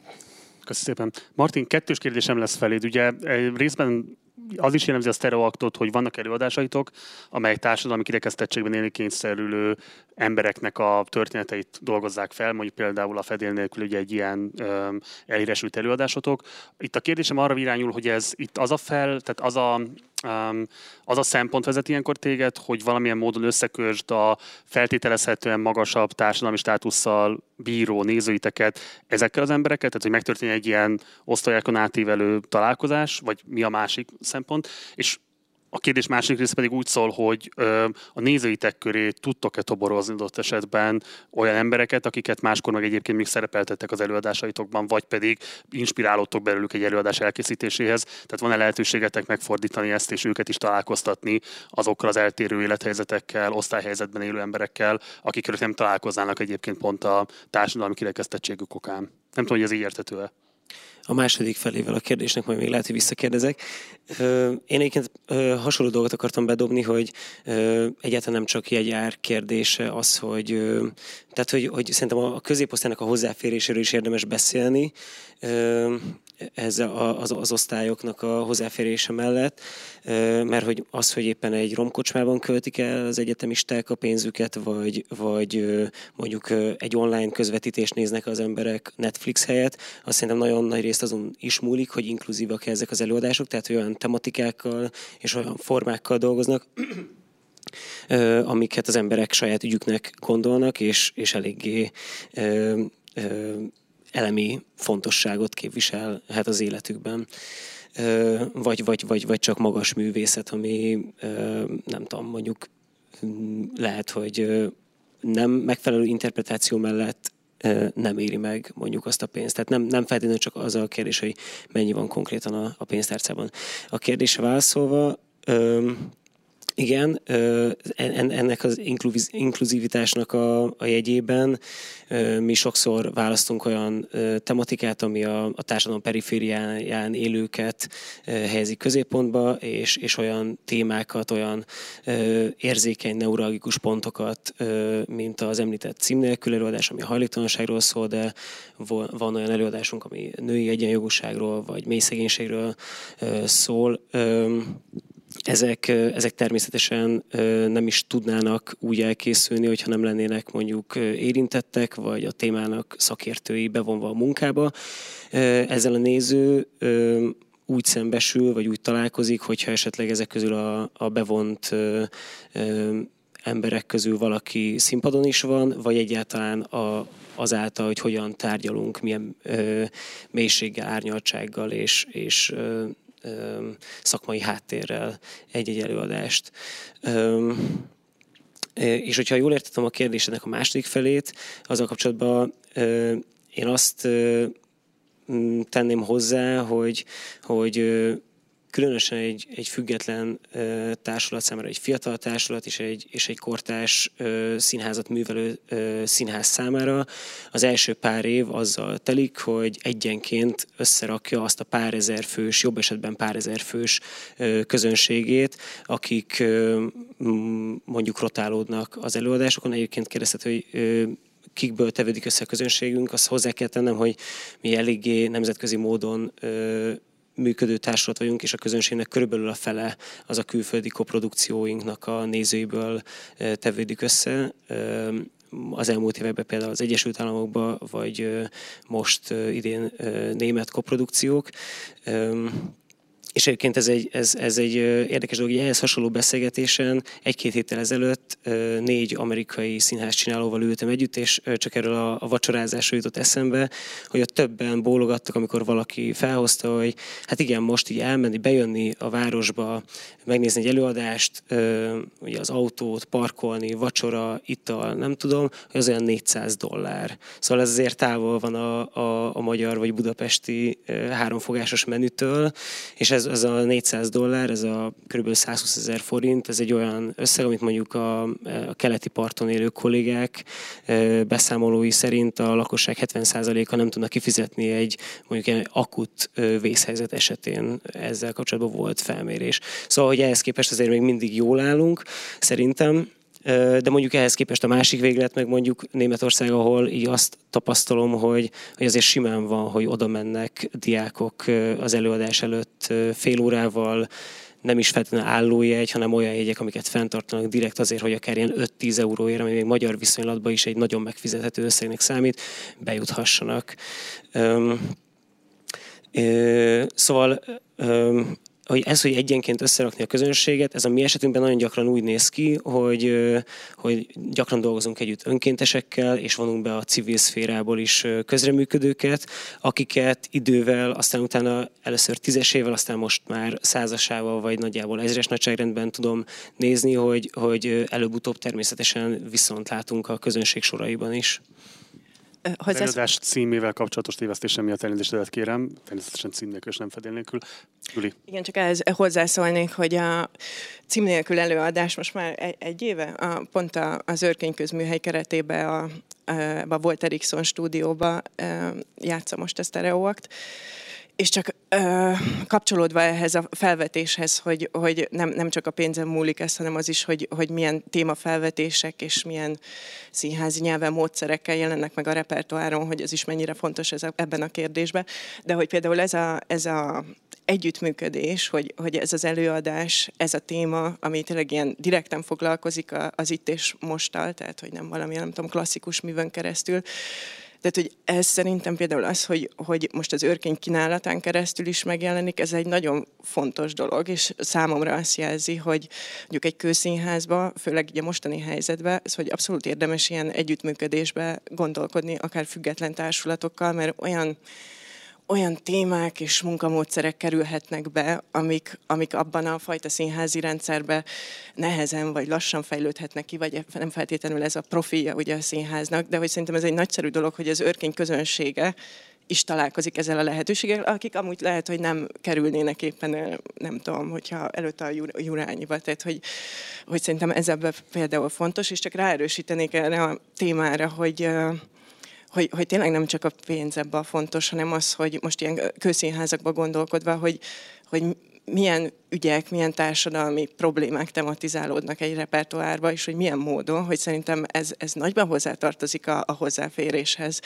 Köszönöm szépen. Martin, kettős kérdésem lesz feléd. Ugye részben az is jellemzi a sztereoaktot, hogy vannak előadásaitok, amely társadalmi kirekesztettségben élni kényszerülő embereknek a történeteit dolgozzák fel, mondjuk például a fedél nélkül ugye egy ilyen ö, elhíresült előadásotok. Itt a kérdésem arra irányul, hogy ez itt az a fel, tehát az a Um, az a szempont vezet ilyenkor téged, hogy valamilyen módon összekösd a feltételezhetően magasabb társadalmi státusszal bíró nézőiteket ezekkel az embereket, tehát hogy megtörténjen egy ilyen osztályákon átívelő találkozás, vagy mi a másik szempont, és a kérdés másik része pedig úgy szól, hogy ö, a nézőitek köré tudtok-e toborozni adott esetben olyan embereket, akiket máskor meg egyébként még szerepeltettek az előadásaitokban, vagy pedig inspirálódtok belőlük egy előadás elkészítéséhez. Tehát van-e lehetőségetek megfordítani ezt, és őket is találkoztatni azokkal az eltérő élethelyzetekkel, osztályhelyzetben élő emberekkel, akikről nem találkoznának egyébként pont a társadalmi kirekesztettségük okán. Nem tudom, hogy ez így értető-e a második felével a kérdésnek, majd még lehet, hogy visszakérdezek. Én egyébként hasonló dolgot akartam bedobni, hogy egyáltalán nem csak egy ár kérdése az, hogy, tehát, hogy, hogy szerintem a középosztálynak a hozzáféréséről is érdemes beszélni, ez az, az osztályoknak a hozzáférése mellett, mert hogy az, hogy éppen egy romkocsmában költik el az egyetemisták a pénzüket, vagy, vagy mondjuk egy online közvetítést néznek az emberek Netflix helyett, azt szerintem nagyon nagy részt azon is múlik, hogy inkluzívak ezek az előadások, tehát olyan tematikákkal és olyan formákkal dolgoznak, amiket az emberek saját ügyüknek gondolnak, és, és eléggé elemi fontosságot képviselhet az életükben. Vagy, vagy, vagy, vagy csak magas művészet, ami nem tudom, mondjuk lehet, hogy nem megfelelő interpretáció mellett nem éri meg mondjuk azt a pénzt. Tehát nem, nem feltétlenül csak az a kérdés, hogy mennyi van konkrétan a, a pénztárcában. A kérdésre válaszolva, igen, ennek az inkluzivitásnak a, a jegyében mi sokszor választunk olyan tematikát, ami a, a társadalom perifériáján élőket helyezi középpontba, és, és olyan témákat, olyan érzékeny neuralgikus pontokat, mint az említett cím nélkül előadás, ami a hajléktalanságról szól, de van olyan előadásunk, ami női egyenjogúságról, vagy mély szegénységről szól ezek, ezek természetesen nem is tudnának úgy elkészülni, hogyha nem lennének mondjuk érintettek, vagy a témának szakértői bevonva a munkába. Ezzel a néző úgy szembesül, vagy úgy találkozik, hogyha esetleg ezek közül a, a bevont emberek közül valaki színpadon is van, vagy egyáltalán a, azáltal, hogy hogyan tárgyalunk, milyen ö, mélységgel, árnyaltsággal és, és ö, szakmai háttérrel egy-egy előadást. És hogyha jól értettem a kérdésednek a második felét, azzal kapcsolatban én azt tenném hozzá, hogy, hogy különösen egy, egy független ö, társulat számára, egy fiatal társulat és egy, és egy kortás ö, színházat művelő ö, színház számára az első pár év azzal telik, hogy egyenként összerakja azt a pár ezer fős, jobb esetben pár ezer fős ö, közönségét, akik ö, mondjuk rotálódnak az előadásokon. Egyébként kérdezted, hogy ö, kikből tevődik össze a közönségünk, azt hozzá kell tennem, hogy mi eléggé nemzetközi módon ö, működő társulat vagyunk, és a közönségnek körülbelül a fele az a külföldi koprodukcióinknak a nézőiből tevődik össze az elmúlt években például az Egyesült Államokban, vagy most idén német koprodukciók. És egyébként ez egy, ez, ez egy érdekes dolog, hogy ehhez hasonló beszélgetésen egy-két héttel ezelőtt négy amerikai színház csinálóval ültem együtt, és csak erről a, a vacsorázásról jutott eszembe, hogy ott többen bólogattak, amikor valaki felhozta, hogy hát igen, most így elmenni, bejönni a városba, megnézni egy előadást, ugye az autót, parkolni, vacsora, ital, nem tudom, hogy az olyan 400 dollár. Szóval ez azért távol van a, a, a magyar vagy budapesti háromfogásos menütől, és ez, ez a 400 dollár, ez a kb. 120 ezer forint, ez egy olyan összeg, amit mondjuk a, a keleti parton élő kollégák beszámolói szerint a lakosság 70%-a nem tudna kifizetni egy mondjuk egy akut vészhelyzet esetén ezzel kapcsolatban volt felmérés. Szóval, hogy ehhez képest azért még mindig jól állunk, szerintem, de mondjuk ehhez képest a másik véglet, meg mondjuk Németország, ahol így azt tapasztalom, hogy, hogy azért simán van, hogy oda mennek diákok az előadás előtt fél órával, nem is feltétlenül állójegy, hanem olyan jegyek, amiket fenntartanak direkt azért, hogy akár ilyen 5-10 euróért, ami még magyar viszonylatban is egy nagyon megfizethető összegnek számít, bejuthassanak. Szóval hogy ez, hogy egyenként összerakni a közönséget, ez a mi esetünkben nagyon gyakran úgy néz ki, hogy, hogy gyakran dolgozunk együtt önkéntesekkel, és vonunk be a civil szférából is közreműködőket, akiket idővel, aztán utána először tízesével, aztán most már százasával, vagy nagyjából ezres nagyságrendben tudom nézni, hogy, hogy előbb-utóbb természetesen viszont látunk a közönség soraiban is. Az előadás címével kapcsolatos tévesztésem miatt elnézést kérem, természetesen cím nélkül és nem fedél nélkül. Juli. Igen, csak ehhez hozzászólnék, hogy a cím nélkül előadás most már egy, egy éve, a, pont a, az Örkény közműhely keretében a, a, a Volt Erikson stúdióba játsza most ezt a Reoakt, és csak ö, kapcsolódva ehhez a felvetéshez, hogy, hogy nem, nem csak a pénzen múlik ez, hanem az is, hogy, hogy milyen témafelvetések és milyen színházi nyelven módszerekkel jelennek meg a repertoáron, hogy ez is mennyire fontos ez a, ebben a kérdésben. De hogy például ez a, ez a együttműködés, hogy, hogy ez az előadás, ez a téma, ami tényleg ilyen direkten foglalkozik az itt és mostal, tehát hogy nem valami, nem tudom, klasszikus művön keresztül, tehát, hogy ez szerintem például az, hogy, hogy most az őrkény kínálatán keresztül is megjelenik, ez egy nagyon fontos dolog, és számomra azt jelzi, hogy mondjuk egy kőszínházba, főleg ugye mostani helyzetben, ez, hogy abszolút érdemes ilyen együttműködésbe gondolkodni, akár független társulatokkal, mert olyan olyan témák és munkamódszerek kerülhetnek be, amik, amik abban a fajta színházi rendszerbe nehezen vagy lassan fejlődhetnek ki, vagy nem feltétlenül ez a profilja ugye a színháznak, de hogy szerintem ez egy nagyszerű dolog, hogy az őrkény közönsége is találkozik ezzel a lehetőséggel, akik amúgy lehet, hogy nem kerülnének éppen, nem tudom, hogyha előtte a jurányiba, tehát hogy, hogy szerintem ez ebben például fontos, és csak ráerősítenék erre a témára, hogy hogy, hogy tényleg nem csak a pénz ebben fontos, hanem az, hogy most ilyen közszínházakban gondolkodva, hogy, hogy milyen ügyek, milyen társadalmi problémák tematizálódnak egy repertoárba, és hogy milyen módon, hogy szerintem ez, ez nagyban hozzátartozik a, a hozzáféréshez.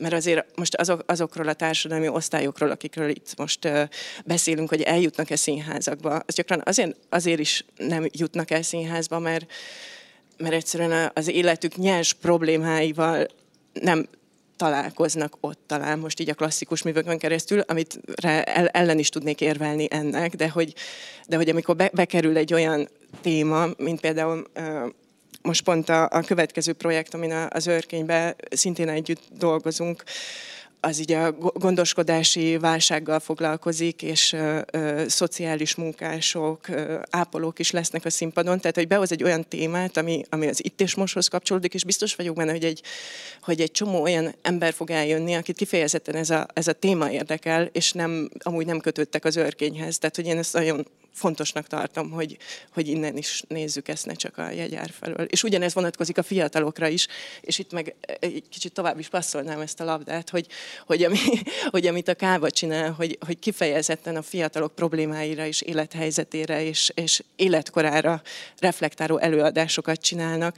Mert azért most azok, azokról a társadalmi osztályokról, akikről itt most uh, beszélünk, hogy eljutnak-e színházakba, az gyakran azért, azért is nem jutnak el színházba, mert mert egyszerűen az életük nyers problémáival nem találkoznak ott talán most így a klasszikus művökön keresztül, amit ellen is tudnék érvelni ennek, de hogy, de hogy amikor be, bekerül egy olyan téma, mint például most pont a, a következő projekt, amin az őrkényben szintén együtt dolgozunk, az így a gondoskodási válsággal foglalkozik, és ö, ö, szociális munkások, ö, ápolók is lesznek a színpadon, tehát hogy behoz egy olyan témát, ami, ami az itt és mosthoz kapcsolódik, és biztos vagyok benne, hogy egy, hogy egy csomó olyan ember fog eljönni, akit kifejezetten ez a, ez a téma érdekel, és nem, amúgy nem kötöttek az örkényhez. Tehát, hogy én ezt nagyon fontosnak tartom, hogy, hogy innen is nézzük ezt, ne csak a jegyár felől. És ugyanez vonatkozik a fiatalokra is, és itt meg egy kicsit tovább is passzolnám ezt a labdát, hogy, hogy, ami, hogy amit a Káva csinál, hogy, hogy kifejezetten a fiatalok problémáira és élethelyzetére és, és életkorára reflektáló előadásokat csinálnak,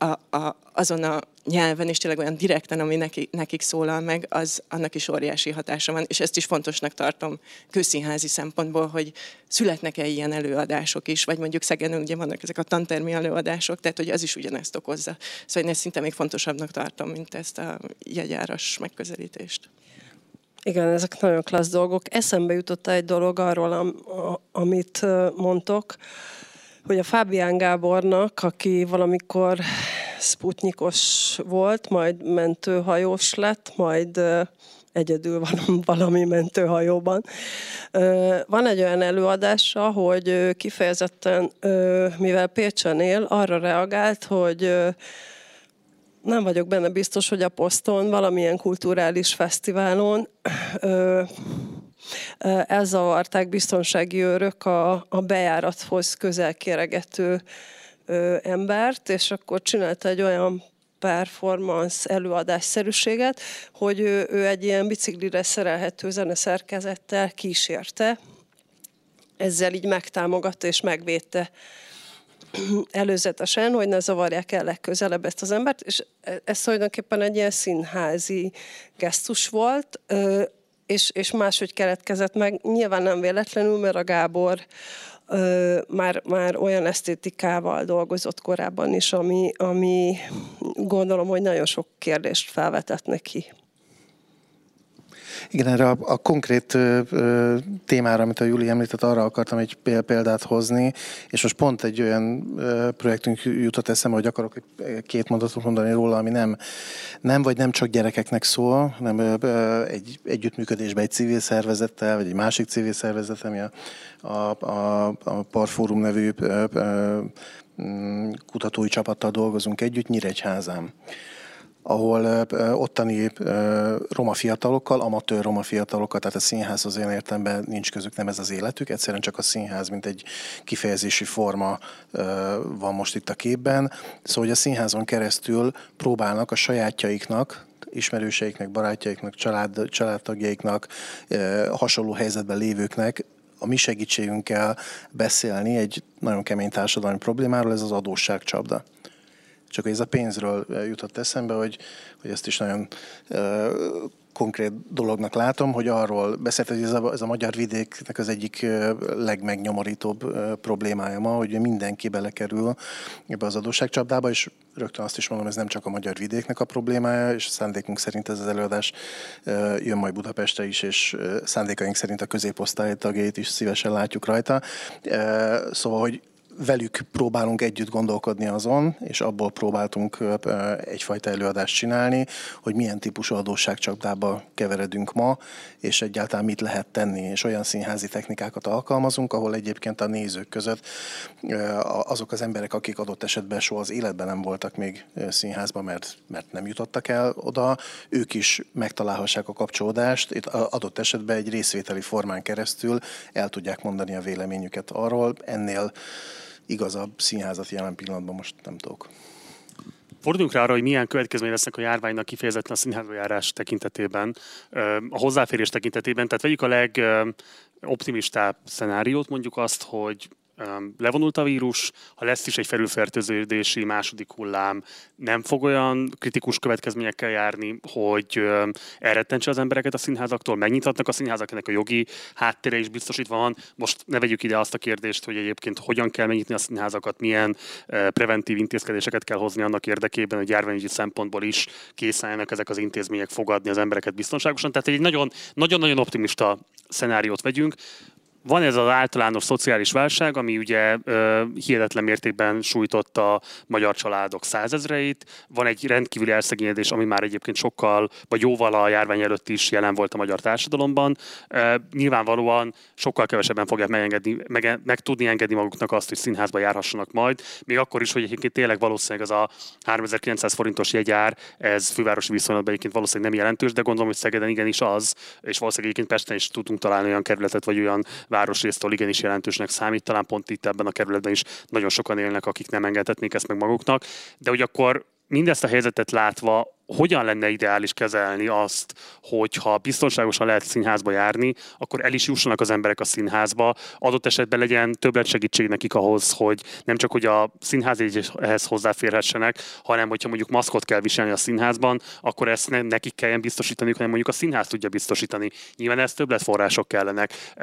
a, a, azon a nyelven, és tényleg olyan direkten, ami neki, nekik szólal meg, az annak is óriási hatása van, és ezt is fontosnak tartom közszínházi szempontból, hogy születnek-e ilyen előadások is, vagy mondjuk Szegeden ugye vannak ezek a tantermi előadások, tehát hogy az is ugyanezt okozza. Szóval én ezt szinte még fontosabbnak tartom, mint ezt a jegyáras megközelítést. Igen, ezek nagyon klassz dolgok. Eszembe jutott egy dolog arról, am, amit mondtok, hogy a Fábián Gábornak, aki valamikor sputnikos volt, majd mentőhajós lett, majd egyedül van valami mentőhajóban. Van egy olyan előadása, hogy kifejezetten, mivel Pécsen él, arra reagált, hogy nem vagyok benne biztos, hogy a poszton, valamilyen kulturális fesztiválon elzavarták biztonsági őrök a, a bejárathoz közel kéregető embert, és akkor csinálta egy olyan performance előadásszerűséget, hogy ő, ő egy ilyen biciklire szerelhető zeneszerkezettel kísérte, ezzel így megtámogatta és megvédte előzetesen, hogy ne zavarják el legközelebb ezt az embert, és ez tulajdonképpen egy ilyen színházi gesztus volt, és, és máshogy keletkezett meg. Nyilván nem véletlenül, mert a Gábor már, már olyan esztétikával dolgozott korábban is, ami, ami gondolom, hogy nagyon sok kérdést felvetett neki. Igen, erre a, a konkrét ö, témára, amit a Júli említett, arra akartam egy példát hozni, és most pont egy olyan ö, projektünk jutott eszembe, hogy akarok két mondatot mondani róla, ami nem, nem vagy nem csak gyerekeknek szól, hanem ö, egy együttműködésben egy civil szervezettel, vagy egy másik civil szervezet, ami a, a, a, a Parfórum nevű ö, ö, kutatói csapattal dolgozunk együtt Nyíregyházán ahol ottani roma fiatalokkal, amatőr roma fiatalokkal, tehát a színház az olyan értelemben nincs közük, nem ez az életük, egyszerűen csak a színház, mint egy kifejezési forma van most itt a képben. Szóval, hogy a színházon keresztül próbálnak a sajátjaiknak, ismerőseiknek, barátjaiknak, család, családtagjaiknak, hasonló helyzetben lévőknek a mi segítségünkkel beszélni egy nagyon kemény társadalmi problémáról, ez az adósságcsapda. Csak ez a pénzről jutott eszembe, hogy, hogy ezt is nagyon uh, konkrét dolognak látom, hogy arról beszélt, hogy ez a, ez a magyar vidéknek az egyik legmegnyomorítóbb problémája ma, hogy mindenki belekerül ebbe az adósságcsapdába, és rögtön azt is mondom, ez nem csak a magyar vidéknek a problémája, és szándékunk szerint ez az előadás jön majd Budapestre is, és szándékaink szerint a középosztály tagjait is szívesen látjuk rajta. Szóval, hogy velük próbálunk együtt gondolkodni azon, és abból próbáltunk egyfajta előadást csinálni, hogy milyen típusú adósságcsapdába keveredünk ma, és egyáltalán mit lehet tenni, és olyan színházi technikákat alkalmazunk, ahol egyébként a nézők között azok az emberek, akik adott esetben soha az életben nem voltak még színházban, mert, mert nem jutottak el oda, ők is megtalálhassák a kapcsolódást, itt adott esetben egy részvételi formán keresztül el tudják mondani a véleményüket arról, ennél igazabb színházat jelen pillanatban most nem tudok. Forduljunk rá arra, hogy milyen következmény lesznek a járványnak kifejezetten a színházba járás tekintetében, a hozzáférés tekintetében. Tehát vegyük a legoptimistább szenáriót, mondjuk azt, hogy levonult a vírus, ha lesz is egy felülfertőződési második hullám, nem fog olyan kritikus következményekkel járni, hogy elrettentse az embereket a színházaktól, megnyithatnak a színházak, ennek a jogi háttere is biztosítva van. Most ne vegyük ide azt a kérdést, hogy egyébként hogyan kell megnyitni a színházakat, milyen preventív intézkedéseket kell hozni annak érdekében, hogy járványügyi szempontból is készen ezek az intézmények fogadni az embereket biztonságosan. Tehát egy nagyon, nagyon-nagyon optimista szenáriót vegyünk van ez az általános szociális válság, ami ugye hihetetlen mértékben sújtotta a magyar családok százezreit. Van egy rendkívüli elszegényedés, ami már egyébként sokkal, vagy jóval a járvány előtt is jelen volt a magyar társadalomban. Ö, nyilvánvalóan sokkal kevesebben fogják megengedni, meg, meg tudni engedni maguknak azt, hogy színházba járhassanak majd. Még akkor is, hogy egyébként tényleg valószínűleg az a 3900 forintos jegyár, ez fővárosi viszonylatban egyébként valószínűleg nem jelentős, de gondolom, hogy Szegeden igenis az, és valószínűleg egyébként Pesten is tudunk találni olyan kerületet, vagy olyan városrésztől igenis jelentősnek számít, talán pont itt ebben a kerületben is nagyon sokan élnek, akik nem engedhetnék ezt meg maguknak, de hogy akkor mindezt a helyzetet látva hogyan lenne ideális kezelni azt, hogyha biztonságosan lehet színházba járni, akkor el is jussanak az emberek a színházba, adott esetben legyen többlet segítség nekik ahhoz, hogy nem csak hogy a ehhez hozzáférhessenek, hanem hogyha mondjuk maszkot kell viselni a színházban, akkor ezt ne nekik kelljen biztosítani, hanem mondjuk a színház tudja biztosítani. Nyilván ez források kellenek.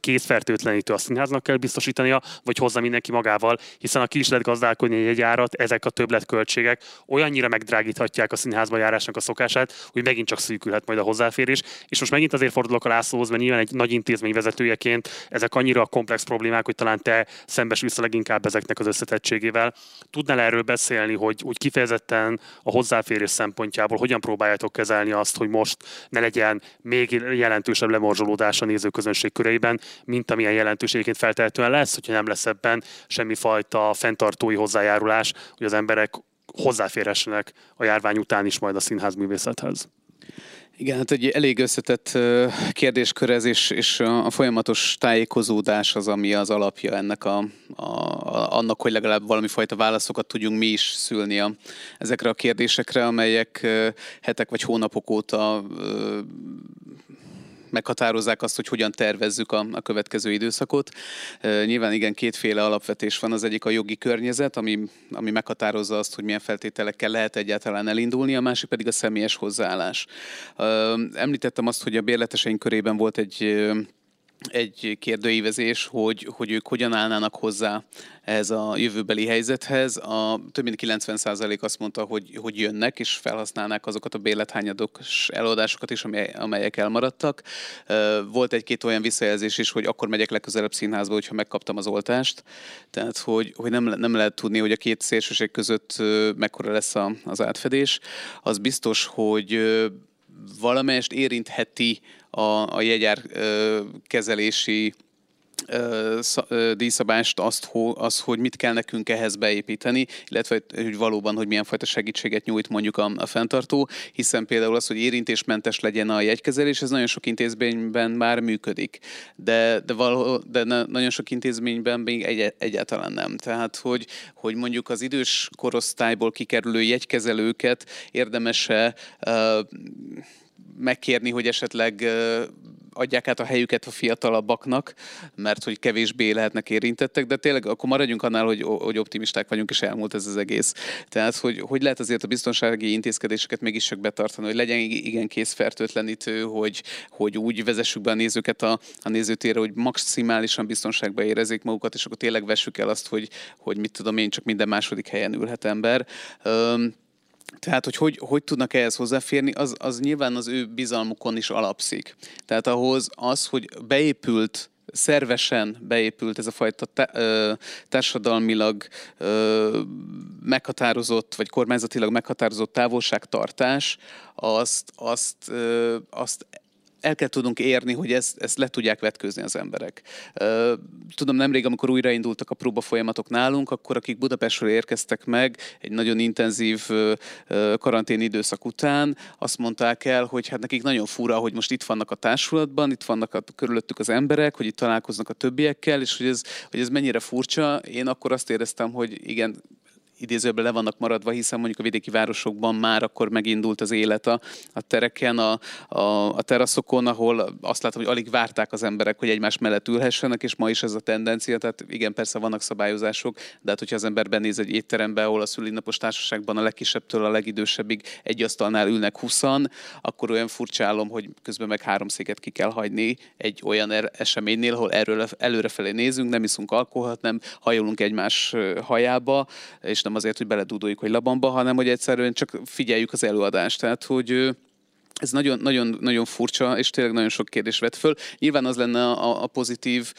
Kézfertőtlenítő a színháznak kell biztosítania, vagy hozza mindenki magával, hiszen a ki lehet gazdálkodni egy árat, ezek a többletköltségek olyannyira megdrágíthatják a színházban színházba járásnak a szokását, hogy megint csak szűkülhet majd a hozzáférés. És most megint azért fordulok a Lászlóhoz, mert nyilván egy nagy intézmény vezetőjeként ezek annyira komplex problémák, hogy talán te szembesülsz a leginkább ezeknek az összetettségével. Tudnál erről beszélni, hogy úgy kifejezetten a hozzáférés szempontjából hogyan próbáljátok kezelni azt, hogy most ne legyen még jelentősebb lemorzsolódás a nézőközönség köreiben, mint amilyen jelentőségként feltehetően lesz, hogyha nem lesz ebben semmifajta fenntartói hozzájárulás, hogy az emberek hozzáférhessenek a járvány után is majd a színház művészethez. Igen, hát egy elég összetett kérdéskör ez, és, és a folyamatos tájékozódás az, ami az alapja ennek a, a, annak, hogy legalább valami fajta válaszokat tudjunk mi is szülni a, ezekre a kérdésekre, amelyek hetek vagy hónapok óta meghatározzák azt, hogy hogyan tervezzük a, a következő időszakot. Nyilván igen, kétféle alapvetés van. Az egyik a jogi környezet, ami, ami meghatározza azt, hogy milyen feltételekkel lehet egyáltalán elindulni, a másik pedig a személyes hozzáállás. Említettem azt, hogy a bérleteseink körében volt egy egy kérdőívezés, hogy, hogy ők hogyan állnának hozzá ez a jövőbeli helyzethez. A több mint 90% azt mondta, hogy, hogy jönnek, és felhasználnák azokat a bérlethányadós eladásokat is, amelyek elmaradtak. Volt egy-két olyan visszajelzés is, hogy akkor megyek legközelebb színházba, hogyha megkaptam az oltást. Tehát, hogy, hogy nem, nem lehet tudni, hogy a két szélsőség között mekkora lesz az átfedés. Az biztos, hogy valamelyest érintheti a, a jegyár kezelési díjszabást, azt, az, hogy mit kell nekünk ehhez beépíteni, illetve hogy valóban, hogy milyen fajta segítséget nyújt mondjuk a, a fenntartó, hiszen például az, hogy érintésmentes legyen a jegykezelés, ez nagyon sok intézményben már működik, de, de, való, de nagyon sok intézményben még egy, egyáltalán nem. Tehát, hogy, hogy mondjuk az idős korosztályból kikerülő jegykezelőket érdemese uh, megkérni, hogy esetleg adják át a helyüket a fiatalabbaknak, mert hogy kevésbé lehetnek érintettek, de tényleg akkor maradjunk annál, hogy, hogy optimisták vagyunk, és elmúlt ez az egész. Tehát, hogy, hogy lehet azért a biztonsági intézkedéseket mégis csak betartani, hogy legyen igen kész fertőtlenítő, hogy, hogy úgy vezessük be a nézőket a, a nézőtérre, hogy maximálisan biztonságban érezzék magukat, és akkor tényleg vessük el azt, hogy, hogy mit tudom én, csak minden második helyen ülhet ember. Um, tehát, hogy, hogy hogy tudnak ehhez hozzáférni, az, az nyilván az ő bizalmukon is alapszik. Tehát ahhoz az, hogy beépült szervesen beépült ez a fajta társadalmilag meghatározott, vagy kormányzatilag meghatározott távolságtartás, azt, azt, azt el kell tudnunk érni, hogy ezt, ezt le tudják vetkőzni az emberek. Tudom, nemrég, amikor újraindultak a próba folyamatok nálunk, akkor akik Budapestről érkeztek meg egy nagyon intenzív karantén időszak után, azt mondták el, hogy hát nekik nagyon fura, hogy most itt vannak a társulatban, itt vannak a, körülöttük az emberek, hogy itt találkoznak a többiekkel, és hogy ez, hogy ez mennyire furcsa. Én akkor azt éreztem, hogy igen, idézőben le vannak maradva, hiszen mondjuk a vidéki városokban már akkor megindult az élet a, a tereken, a, a, a teraszokon, ahol azt látom, hogy alig várták az emberek, hogy egymás mellett ülhessenek, és ma is ez a tendencia, tehát igen, persze vannak szabályozások, de hát hogyha az ember benéz egy étterembe, ahol a szülinapos társaságban a legkisebbtől a legidősebbig egy asztalnál ülnek huszan, akkor olyan furcsálom, hogy közben meg három széket ki kell hagyni egy olyan er- eseménynél, ahol erről előrefelé nézünk, nem iszunk alkoholt, nem hajolunk egymás hajába, és nem azért, hogy beledúdoljuk, hogy labamba, hanem hogy egyszerűen csak figyeljük az előadást. Tehát, hogy ez nagyon, nagyon, nagyon furcsa, és tényleg nagyon sok kérdés vet föl. Nyilván az lenne a, a pozitív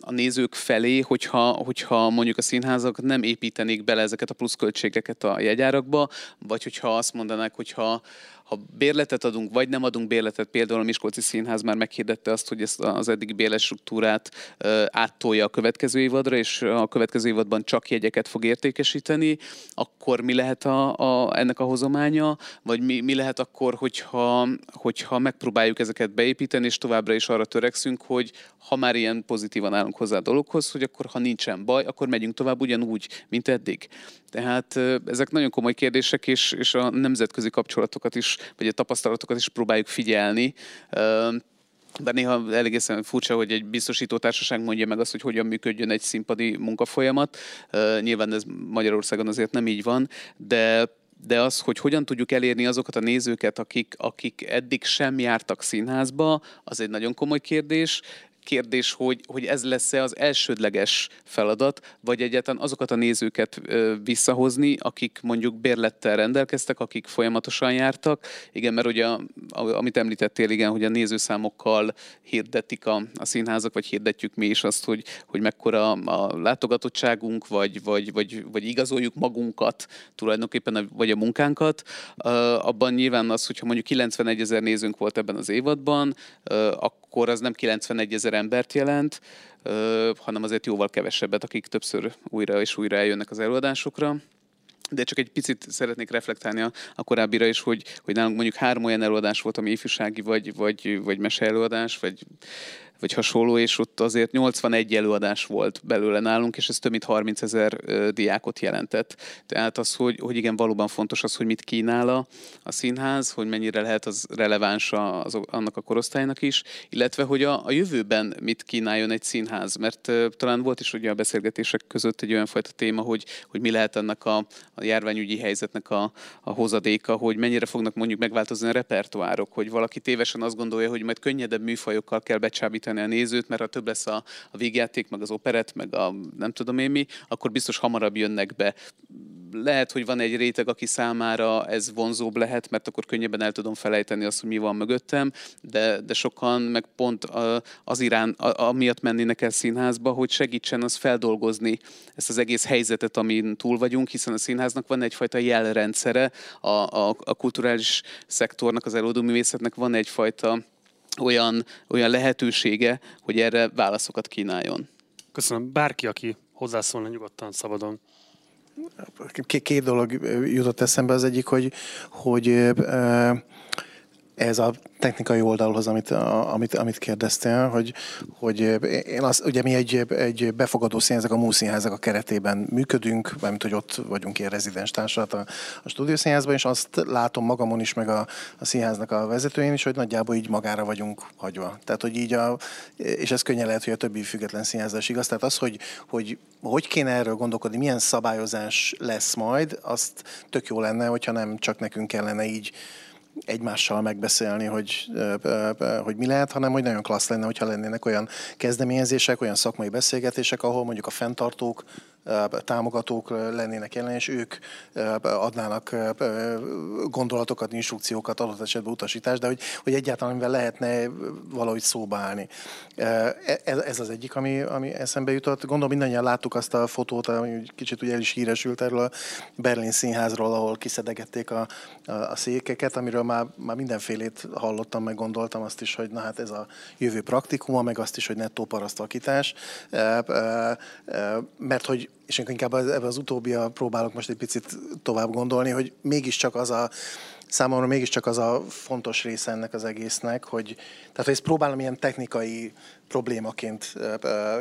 a nézők felé, hogyha, hogyha mondjuk a színházak nem építenék bele ezeket a pluszköltségeket a jegyárakba, vagy hogyha azt mondanák, hogyha ha bérletet adunk, vagy nem adunk bérletet, például a Miskolci Színház már meghirdette azt, hogy ezt az eddigi bérletstruktúrát áttolja a következő évadra, és a következő évadban csak jegyeket fog értékesíteni, akkor mi lehet a, a, ennek a hozománya, vagy mi, mi lehet akkor, hogyha, hogyha megpróbáljuk ezeket beépíteni, és továbbra is arra törekszünk, hogy ha már ilyen pozitívan állunk hozzá a dologhoz, hogy akkor ha nincsen baj, akkor megyünk tovább ugyanúgy, mint eddig. Tehát ezek nagyon komoly kérdések, és, és a nemzetközi kapcsolatokat is, vagy a tapasztalatokat is próbáljuk figyelni. De néha egészen furcsa, hogy egy biztosító társaság mondja meg azt, hogy hogyan működjön egy színpadi munkafolyamat. Nyilván ez Magyarországon azért nem így van, de de az, hogy hogyan tudjuk elérni azokat a nézőket, akik, akik eddig sem jártak színházba, az egy nagyon komoly kérdés kérdés, hogy, hogy ez lesz-e az elsődleges feladat, vagy egyáltalán azokat a nézőket visszahozni, akik mondjuk bérlettel rendelkeztek, akik folyamatosan jártak. Igen, mert ugye, amit említettél, igen, hogy a nézőszámokkal hirdetik a, a színházak, vagy hirdetjük mi is azt, hogy, hogy mekkora a látogatottságunk, vagy, vagy, vagy, vagy igazoljuk magunkat tulajdonképpen, vagy a munkánkat. Abban nyilván az, hogyha mondjuk 91 ezer nézőnk volt ebben az évadban, akkor az nem 91 ezer embert jelent, hanem azért jóval kevesebbet, akik többször újra és újra eljönnek az előadásokra. De csak egy picit szeretnék reflektálni a, a korábbira is, hogy, hogy nálunk mondjuk három olyan előadás volt, ami ifjúsági, vagy, vagy, vagy meseelőadás, vagy vagy hasonló, és ott azért 81 előadás volt belőle nálunk, és ez több mint 30 ezer diákot jelentett. Tehát az, hogy, hogy igen, valóban fontos az, hogy mit kínál a, a színház, hogy mennyire lehet az releváns az, annak a korosztálynak is, illetve hogy a, a jövőben mit kínáljon egy színház, mert uh, talán volt is ugye a beszélgetések között egy olyan fajta téma, hogy, hogy mi lehet ennek a, a járványügyi helyzetnek a, a hozadéka, hogy mennyire fognak mondjuk megváltozni a repertoárok, hogy valaki tévesen azt gondolja, hogy majd könnyedebb műfajokkal kell becsábítani a nézőt, mert ha több lesz a, a végjáték, meg az operet, meg a nem tudom én mi, akkor biztos hamarabb jönnek be. Lehet, hogy van egy réteg, aki számára ez vonzóbb lehet, mert akkor könnyebben el tudom felejteni azt, hogy mi van mögöttem, de, de sokan meg pont az irán, amiatt mennének el színházba, hogy segítsen az feldolgozni ezt az egész helyzetet, amin túl vagyunk, hiszen a színháznak van egyfajta jelrendszere, a, a, a kulturális szektornak, az előadó művészetnek van egyfajta olyan, olyan lehetősége, hogy erre válaszokat kínáljon. Köszönöm. Bárki, aki hozzászólna nyugodtan, szabadon. Két dolog jutott eszembe. Az egyik, hogy, hogy ez a technikai oldalhoz, amit, amit, amit kérdeztél, hogy, hogy én az, ugye mi egy, egy befogadó színházak, a múszínházak a keretében működünk, mert hogy ott vagyunk ilyen rezidens társulat a, a stúdiószínházban, és azt látom magamon is, meg a, a színháznak a vezetőjén is, hogy nagyjából így magára vagyunk hagyva. Tehát, hogy így a, és ez könnyen lehet, hogy a többi független színházás igaz. Tehát az, hogy, hogy hogy kéne erről gondolkodni, milyen szabályozás lesz majd, azt tök jó lenne, hogyha nem csak nekünk kellene így egymással megbeszélni, hogy, hogy mi lehet, hanem hogy nagyon klassz lenne, hogyha lennének olyan kezdeményezések, olyan szakmai beszélgetések, ahol mondjuk a fenntartók támogatók lennének jelen, és ők adnának gondolatokat, instrukciókat, adott esetben utasítást, de hogy, hogy egyáltalán mivel lehetne valahogy szóba állni. Ez, ez az egyik, ami, ami eszembe jutott. Gondolom mindannyian láttuk azt a fotót, ami kicsit ugye el is híresült erről a Berlin színházról, ahol kiszedegették a, a, a székeket, amiről már, már mindenfélét hallottam, meg gondoltam azt is, hogy na hát ez a jövő praktikuma, meg azt is, hogy nettó parasztalkítás, mert hogy és inkább ebbe az utóbbia próbálok most egy picit tovább gondolni, hogy mégiscsak az a, számomra mégiscsak az a fontos része ennek az egésznek, hogy tehát hogy ezt próbálom ilyen technikai problémaként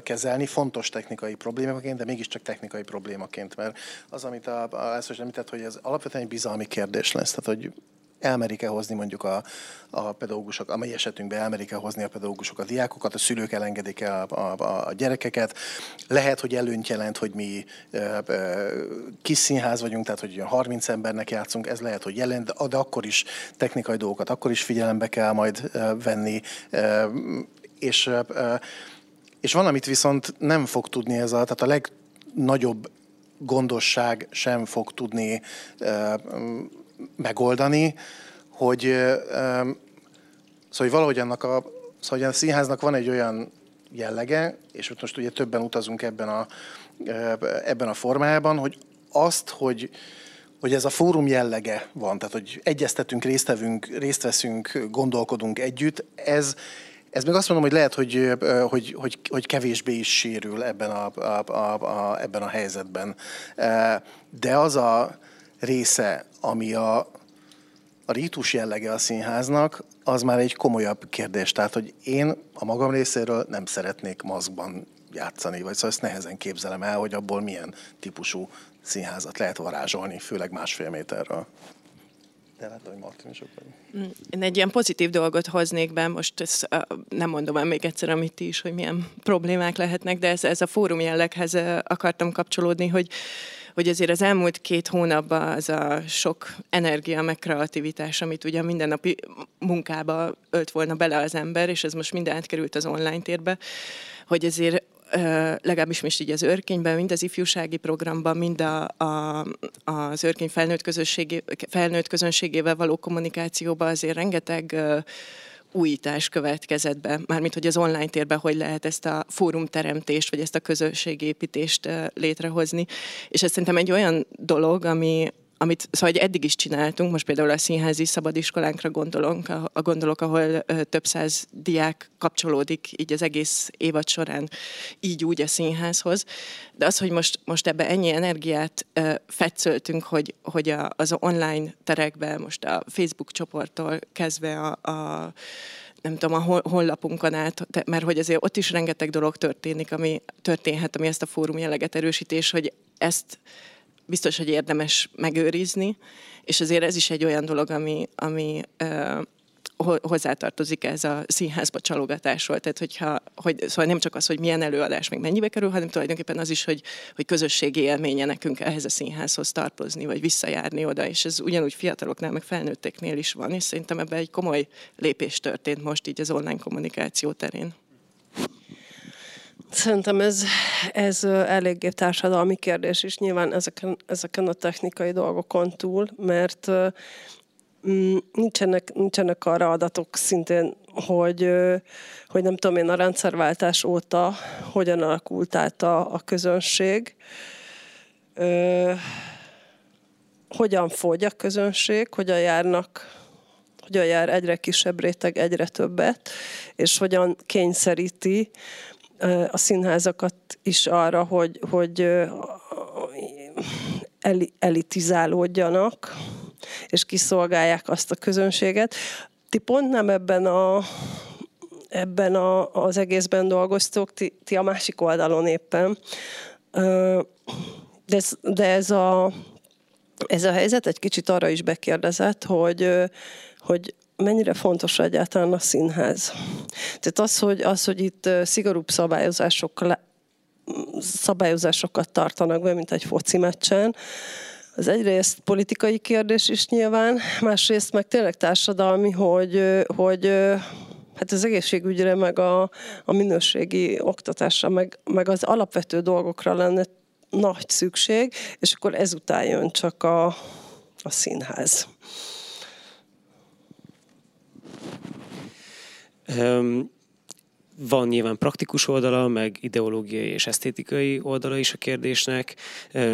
kezelni, fontos technikai problémaként, de mégiscsak technikai problémaként, mert az, amit a, a Lászlós említett, hogy ez alapvetően egy bizalmi kérdés lesz, tehát hogy elmerik-e hozni mondjuk a, a pedagógusok, a mai esetünkben elmerik-e hozni a pedagógusok a diákokat, a szülők elengedik el a, a, a gyerekeket. Lehet, hogy előnyt jelent, hogy mi e, e, kis színház vagyunk, tehát hogy 30 embernek játszunk, ez lehet, hogy jelent, de, de akkor is technikai dolgokat, akkor is figyelembe kell majd e, venni. E, és, e, és van, amit viszont nem fog tudni ez a, tehát a legnagyobb gondosság sem fog tudni megoldani, hogy, szóval, hogy valahogy annak a, szóval a színháznak van egy olyan jellege, és most ugye többen utazunk ebben a, ebben a formájában, hogy azt, hogy, hogy ez a fórum jellege van, tehát hogy egyeztetünk, résztvevünk, részt veszünk, gondolkodunk együtt, ez, ez még azt mondom, hogy lehet, hogy, hogy, hogy, hogy kevésbé is sérül ebben a, a, a, a, ebben a helyzetben. De az a része, ami a, a rítus jellege a színháznak, az már egy komolyabb kérdés. Tehát, hogy én a magam részéről nem szeretnék maszkban játszani, vagy szóval ezt nehezen képzelem el, hogy abból milyen típusú színházat lehet varázsolni, főleg másfél méterről. De lehet, hogy Martin is mm, Én egy ilyen pozitív dolgot hoznék be, most ezt nem mondom el még egyszer, amit ti is, hogy milyen problémák lehetnek, de ez, ez a fórum jelleghez akartam kapcsolódni, hogy hogy azért az elmúlt két hónapban az a sok energia, meg kreativitás, amit ugye mindennapi munkába ölt volna bele az ember, és ez most minden átkerült az online térbe, hogy azért legalábbis most így az örkényben, mind az ifjúsági programban, mind a, a, az örkény felnőtt, felnőtt közönségével való kommunikációban azért rengeteg újítás következett be, mármint hogy az online térben hogy lehet ezt a fórumteremtést, vagy ezt a közösségépítést létrehozni. És ez szerintem egy olyan dolog, ami, amit szóval hogy eddig is csináltunk, most például a színházi szabadiskolánkra gondolunk, a, gondolok, ahol több száz diák kapcsolódik így az egész évad során így úgy a színházhoz. De az, hogy most, most ebbe ennyi energiát ö, fetszöltünk, hogy, hogy a, az online terekben, most a Facebook csoporttól kezdve a, a nem tudom, a honlapunkon át, mert hogy azért ott is rengeteg dolog történik, ami történhet, ami ezt a fórum jelleget erősítés, hogy ezt biztos, hogy érdemes megőrizni, és azért ez is egy olyan dolog, ami, ami uh, hozzátartozik ez a színházba csalogatásról. Tehát, hogyha, hogy, szóval nem csak az, hogy milyen előadás még mennyibe kerül, hanem tulajdonképpen az is, hogy, hogy közösségi élménye nekünk ehhez a színházhoz tartozni, vagy visszajárni oda, és ez ugyanúgy fiataloknál, meg felnőtteknél is van, és szerintem ebben egy komoly lépés történt most így az online kommunikáció terén. Szerintem ez, ez eléggé társadalmi kérdés is. Nyilván ezeken, ezeken a technikai dolgokon túl, mert mm, nincsenek, nincsenek arra adatok szintén, hogy, hogy nem tudom én a rendszerváltás óta hogyan alakult át a, a közönség, hogyan fogy a közönség, hogyan járnak hogyan jár egyre kisebb réteg, egyre többet, és hogyan kényszeríti a színházakat is arra, hogy, hogy elitizálódjanak, és kiszolgálják azt a közönséget. Ti pont nem ebben a ebben a, az egészben dolgoztok, ti, ti a másik oldalon éppen. De ez, de ez a, ez a helyzet egy kicsit arra is bekérdezett, hogy, hogy mennyire fontos egyáltalán a színház. Tehát az, hogy, az, hogy itt szigorúbb szabályozások, szabályozásokat tartanak be, mint egy foci meccsen, az egyrészt politikai kérdés is nyilván, másrészt meg tényleg társadalmi, hogy, hogy hát az egészségügyre, meg a, a minőségi oktatásra, meg, meg az alapvető dolgokra lenne nagy szükség, és akkor ezután jön csak a, a színház. Um, van nyilván praktikus oldala, meg ideológiai és esztétikai oldala is a kérdésnek.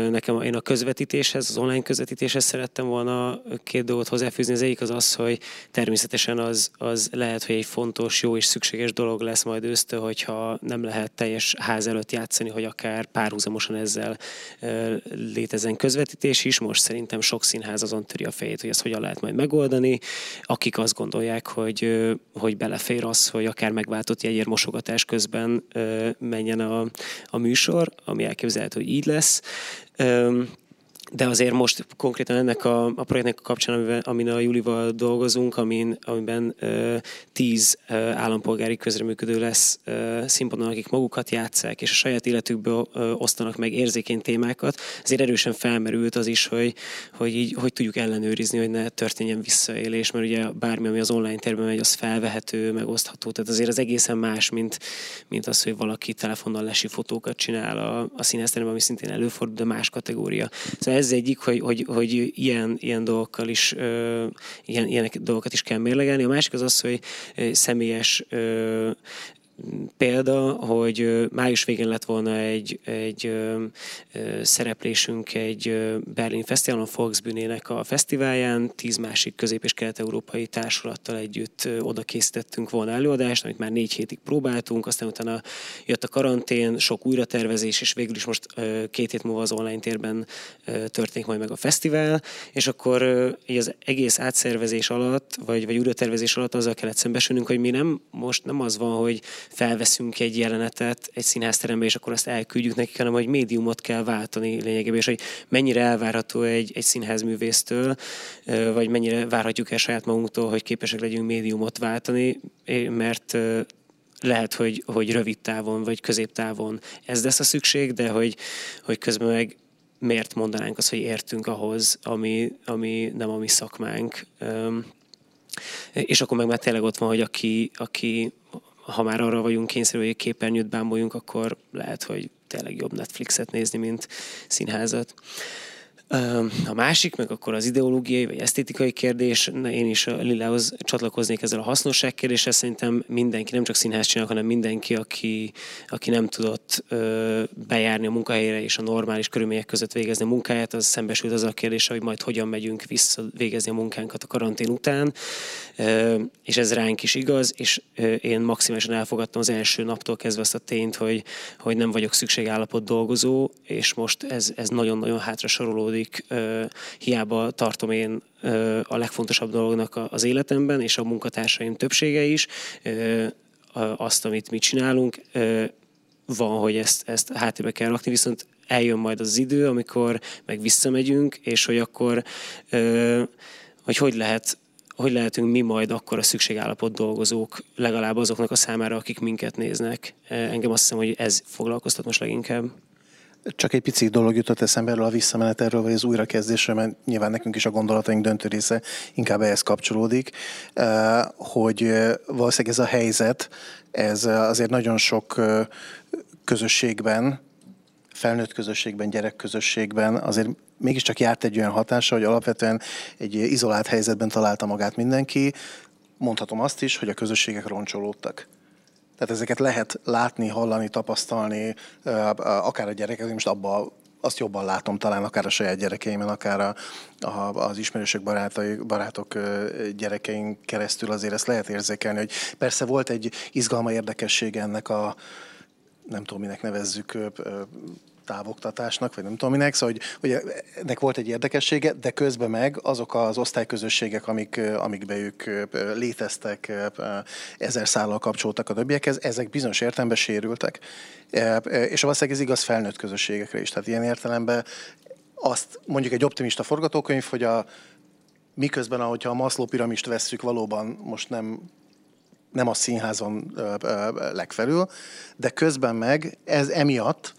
Nekem én a közvetítéshez, az online közvetítéshez szerettem volna két dolgot hozzáfűzni. Az egyik az az, hogy természetesen az, az lehet, hogy egy fontos, jó és szükséges dolog lesz majd ősztől, hogyha nem lehet teljes ház előtt játszani, hogy akár párhuzamosan ezzel létezen közvetítés is. Most szerintem sok színház azon töri a fejét, hogy ezt hogyan lehet majd megoldani. Akik azt gondolják, hogy, hogy belefér az, hogy akár megváltott jegyér mosogatás közben menjen a, a műsor, ami elképzelhető, hogy így lesz de azért most konkrétan ennek a, a projektnek a kapcsán, amiben, amin a Julival dolgozunk, amin, amiben ö, tíz ö, állampolgári közreműködő lesz ö, színpadon, akik magukat játszák, és a saját életükből ö, osztanak meg érzékeny témákat, azért erősen felmerült az is, hogy, hogy így hogy tudjuk ellenőrizni, hogy ne történjen visszaélés, mert ugye bármi, ami az online térben megy, az felvehető, megosztható, tehát azért az egészen más, mint, mint az, hogy valaki telefonnal lesi fotókat csinál a, a színházteremben, ami szintén előfordul, de más kategória. Szóval ez egyik, hogy, hogy, hogy ilyen, ilyen dolgokkal is, ilyen, ilyenek dolgokat is kell mérlegelni. A másik az az, hogy személyes példa, hogy május végén lett volna egy, egy szereplésünk egy Berlin Fesztiválon, Volksbühnének a fesztiválján, tíz másik közép- és kelet-európai társulattal együtt oda készítettünk volna előadást, amit már négy hétig próbáltunk, aztán utána jött a karantén, sok újratervezés, és végül is most két hét múlva az online térben történik majd meg a fesztivál, és akkor így az egész átszervezés alatt, vagy, vagy újratervezés alatt azzal kellett szembesülnünk, hogy mi nem, most nem az van, hogy felveszünk egy jelenetet egy színházterembe, és akkor azt elküldjük nekik, hanem hogy médiumot kell váltani lényegében, és hogy mennyire elvárható egy, egy színházművésztől, vagy mennyire várhatjuk el saját magunktól, hogy képesek legyünk médiumot váltani, mert lehet, hogy, hogy rövid távon vagy középtávon ez lesz a szükség, de hogy, hogy közben meg miért mondanánk azt, hogy értünk ahhoz, ami, ami nem a mi szakmánk. És akkor meg már tényleg ott van, hogy aki, aki ha már arra vagyunk kényszerű, hogy képernyőt bámuljunk, akkor lehet, hogy tényleg jobb Netflixet nézni, mint színházat. A másik, meg akkor az ideológiai vagy esztétikai kérdés, én is a Lilához csatlakoznék ezzel a hasznosság kérdéssel, szerintem mindenki, nem csak színház csinál, hanem mindenki, aki, aki nem tudott bejárni a munkahelyére és a normális körülmények között végezni a munkáját, az szembesült az a kérdése, hogy majd hogyan megyünk vissza végezni a munkánkat a karantén után, és ez ránk is igaz, és én maximálisan elfogadtam az első naptól kezdve azt a tényt, hogy, hogy nem vagyok szükségállapot dolgozó, és most ez, ez nagyon-nagyon hátra sorolódik kapcsolódik, hiába tartom én a legfontosabb dolognak az életemben, és a munkatársaim többsége is, azt, amit mi csinálunk, van, hogy ezt, ezt háttérbe kell rakni, viszont eljön majd az idő, amikor meg visszamegyünk, és hogy akkor, hogy hogy lehet hogy lehetünk mi majd akkor a szükségállapot dolgozók, legalább azoknak a számára, akik minket néznek. Engem azt hiszem, hogy ez foglalkoztat most leginkább. Csak egy pici dolog jutott eszembe erről a visszamenetelről, vagy az újrakezdésről, mert nyilván nekünk is a gondolataink döntő része inkább ehhez kapcsolódik, eh, hogy eh, valószínűleg ez a helyzet, ez azért nagyon sok eh, közösségben, felnőtt közösségben, gyerekközösségben azért mégiscsak járt egy olyan hatása, hogy alapvetően egy izolált helyzetben találta magát mindenki. Mondhatom azt is, hogy a közösségek roncsolódtak. Tehát ezeket lehet látni, hallani, tapasztalni, akár a gyerekek, most abban azt jobban látom talán akár a saját gyerekeimen, akár a, a, az ismerősök, barátai, barátok gyerekeink keresztül azért ezt lehet érzékelni, hogy persze volt egy izgalma érdekessége ennek a nem tudom, minek nevezzük, távoktatásnak, vagy nem tudom minek, szóval, hogy, hogy ennek volt egy érdekessége, de közben meg azok az osztályközösségek, amik, amikbe ők léteztek, ezer szállal kapcsoltak a többiekhez, ezek bizonyos értelemben sérültek. És valószínűleg ez igaz felnőtt közösségekre is. Tehát ilyen értelemben azt mondjuk egy optimista forgatókönyv, hogy a miközben, ahogyha a Maslow piramist vesszük, valóban most nem nem a színházon legfelül, de közben meg ez emiatt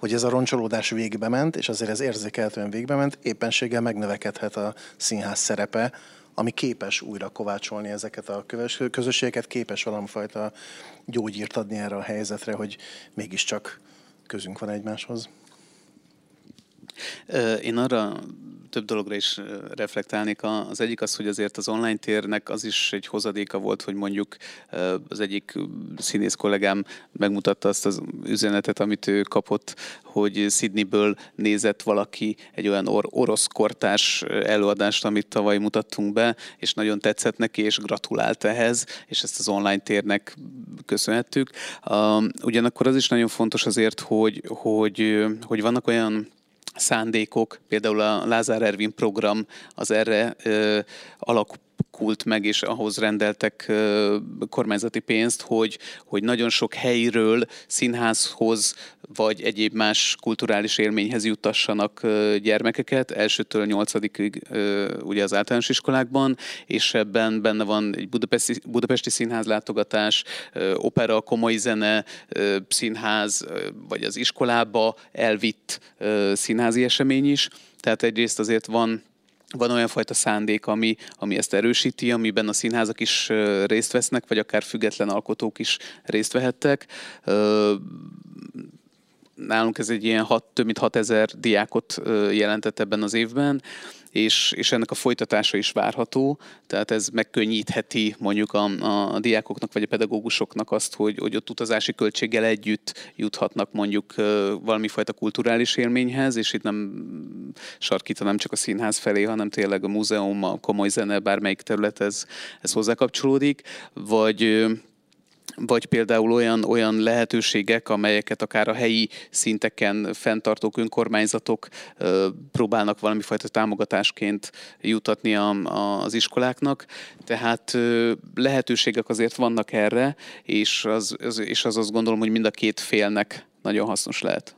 hogy ez a roncsolódás végbe ment, és azért ez érzékelhetően végbe ment, éppenséggel megnövekedhet a színház szerepe, ami képes újra kovácsolni ezeket a közösségeket, képes valamifajta gyógyírt adni erre a helyzetre, hogy mégiscsak közünk van egymáshoz. Én arra több dologra is reflektálnék. Az egyik az, hogy azért az online térnek az is egy hozadéka volt, hogy mondjuk az egyik színész kollégám megmutatta azt az üzenetet, amit ő kapott, hogy Sydneyből nézett valaki egy olyan or- orosz kortárs előadást, amit tavaly mutattunk be, és nagyon tetszett neki, és gratulált ehhez, és ezt az online térnek köszönhettük. Ugyanakkor az is nagyon fontos azért, hogy, hogy, hogy vannak olyan szándékok, például a Lázár Ervin program az erre ö, alakult meg, és ahhoz rendeltek kormányzati pénzt, hogy, hogy nagyon sok helyről színházhoz vagy egyéb más kulturális élményhez juttassanak gyermekeket, elsőtől nyolcadikig ugye az általános iskolákban, és ebben benne van egy budapesti, budapesti színház látogatás, opera, komoly zene, színház, vagy az iskolába elvitt színházi esemény is. Tehát egyrészt azért van van olyan fajta szándék, ami, ami ezt erősíti, amiben a színházak is részt vesznek, vagy akár független alkotók is részt vehettek. Nálunk ez egy ilyen hat, több mint 6000 diákot jelentett ebben az évben, és, és ennek a folytatása is várható, tehát ez megkönnyítheti mondjuk a, a, diákoknak vagy a pedagógusoknak azt, hogy, hogy ott utazási költséggel együtt juthatnak mondjuk valami fajta kulturális élményhez, és itt nem sarkítanám csak a színház felé, hanem tényleg a múzeum, a komoly zene, bármelyik terület ez, ez hozzá kapcsolódik, vagy vagy például olyan, olyan lehetőségek, amelyeket akár a helyi szinteken fenntartók önkormányzatok próbálnak valami fajta támogatásként jutatni a, a, az iskoláknak. Tehát lehetőségek azért vannak erre, és az, az, és az azt gondolom, hogy mind a két félnek nagyon hasznos lehet.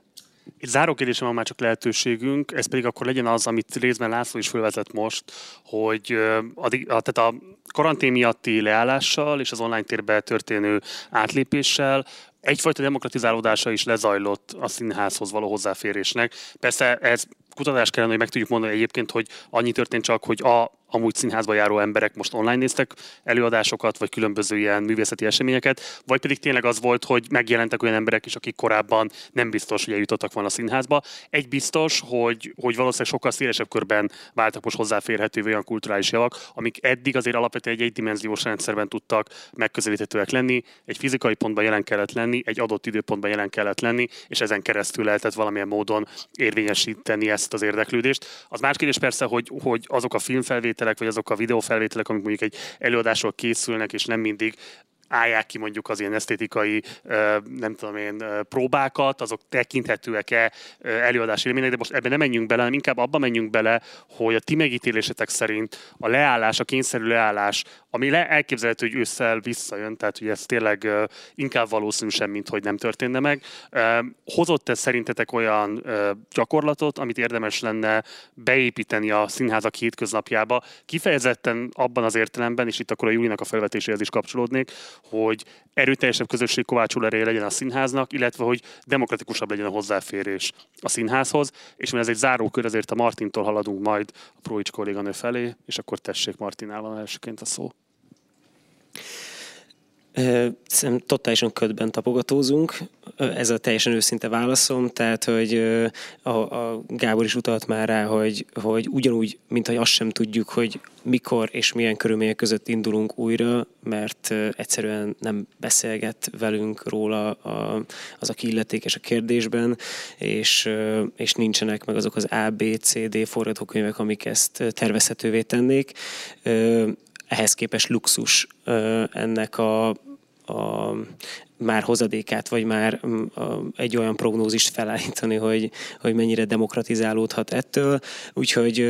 Itt záró kérdésem van már csak lehetőségünk, ez pedig akkor legyen az, amit részben László is felvezett most, hogy a, a, tehát a karantén miatti leállással és az online térbe történő átlépéssel egyfajta demokratizálódása is lezajlott a színházhoz való hozzáférésnek. Persze ez kutatás kellene, hogy meg tudjuk mondani egyébként, hogy annyi történt csak, hogy a amúgy színházba járó emberek most online néztek előadásokat, vagy különböző ilyen művészeti eseményeket, vagy pedig tényleg az volt, hogy megjelentek olyan emberek is, akik korábban nem biztos, hogy eljutottak volna a színházba. Egy biztos, hogy, hogy valószínűleg sokkal szélesebb körben váltak most hozzáférhető olyan kulturális javak, amik eddig azért alapvetően egy egydimenziós rendszerben tudtak megközelíthetőek lenni, egy fizikai pontban jelen kellett lenni, egy adott időpontban jelen kellett lenni, és ezen keresztül lehetett valamilyen módon érvényesíteni ezt az érdeklődést. Az más kérdés persze, hogy, hogy azok a filmfelvételek, felvételek, vagy azok a videófelvételek, amik mondjuk egy előadásról készülnek, és nem mindig állják ki mondjuk az ilyen esztétikai, nem tudom én, próbákat, azok tekinthetőek-e előadási élmények, de most ebben nem menjünk bele, hanem inkább abban menjünk bele, hogy a ti megítélésetek szerint a leállás, a kényszerű leállás, ami le elképzelhető, hogy ősszel visszajön, tehát hogy ez tényleg inkább valószínű sem, mint hogy nem történne meg. Hozott ez szerintetek olyan gyakorlatot, amit érdemes lenne beépíteni a színházak hétköznapjába, kifejezetten abban az értelemben, és itt akkor a Júlinak a felvetéséhez is kapcsolódnék, hogy erőteljesebb közösség kovácsoló ereje legyen a színháznak, illetve hogy demokratikusabb legyen a hozzáférés a színházhoz. És mert ez egy zárókör, ezért a Martintól haladunk majd a Próics kolléganő felé, és akkor tessék Martinál van elsőként a szó. Szerintem totálisan ködben tapogatózunk, ez a teljesen őszinte válaszom, tehát hogy a, a Gábor is utalt már rá, hogy, hogy ugyanúgy, mint hogy azt sem tudjuk, hogy mikor és milyen körülmények között indulunk újra, mert egyszerűen nem beszélget velünk róla a, az, aki illetékes a kérdésben, és, és nincsenek meg azok az A, B, C, D forgatókönyvek, amik ezt tervezhetővé tennék ehhez képest luxus ennek a, a már hozadékát, vagy már egy olyan prognózist felállítani, hogy, hogy mennyire demokratizálódhat ettől. Úgyhogy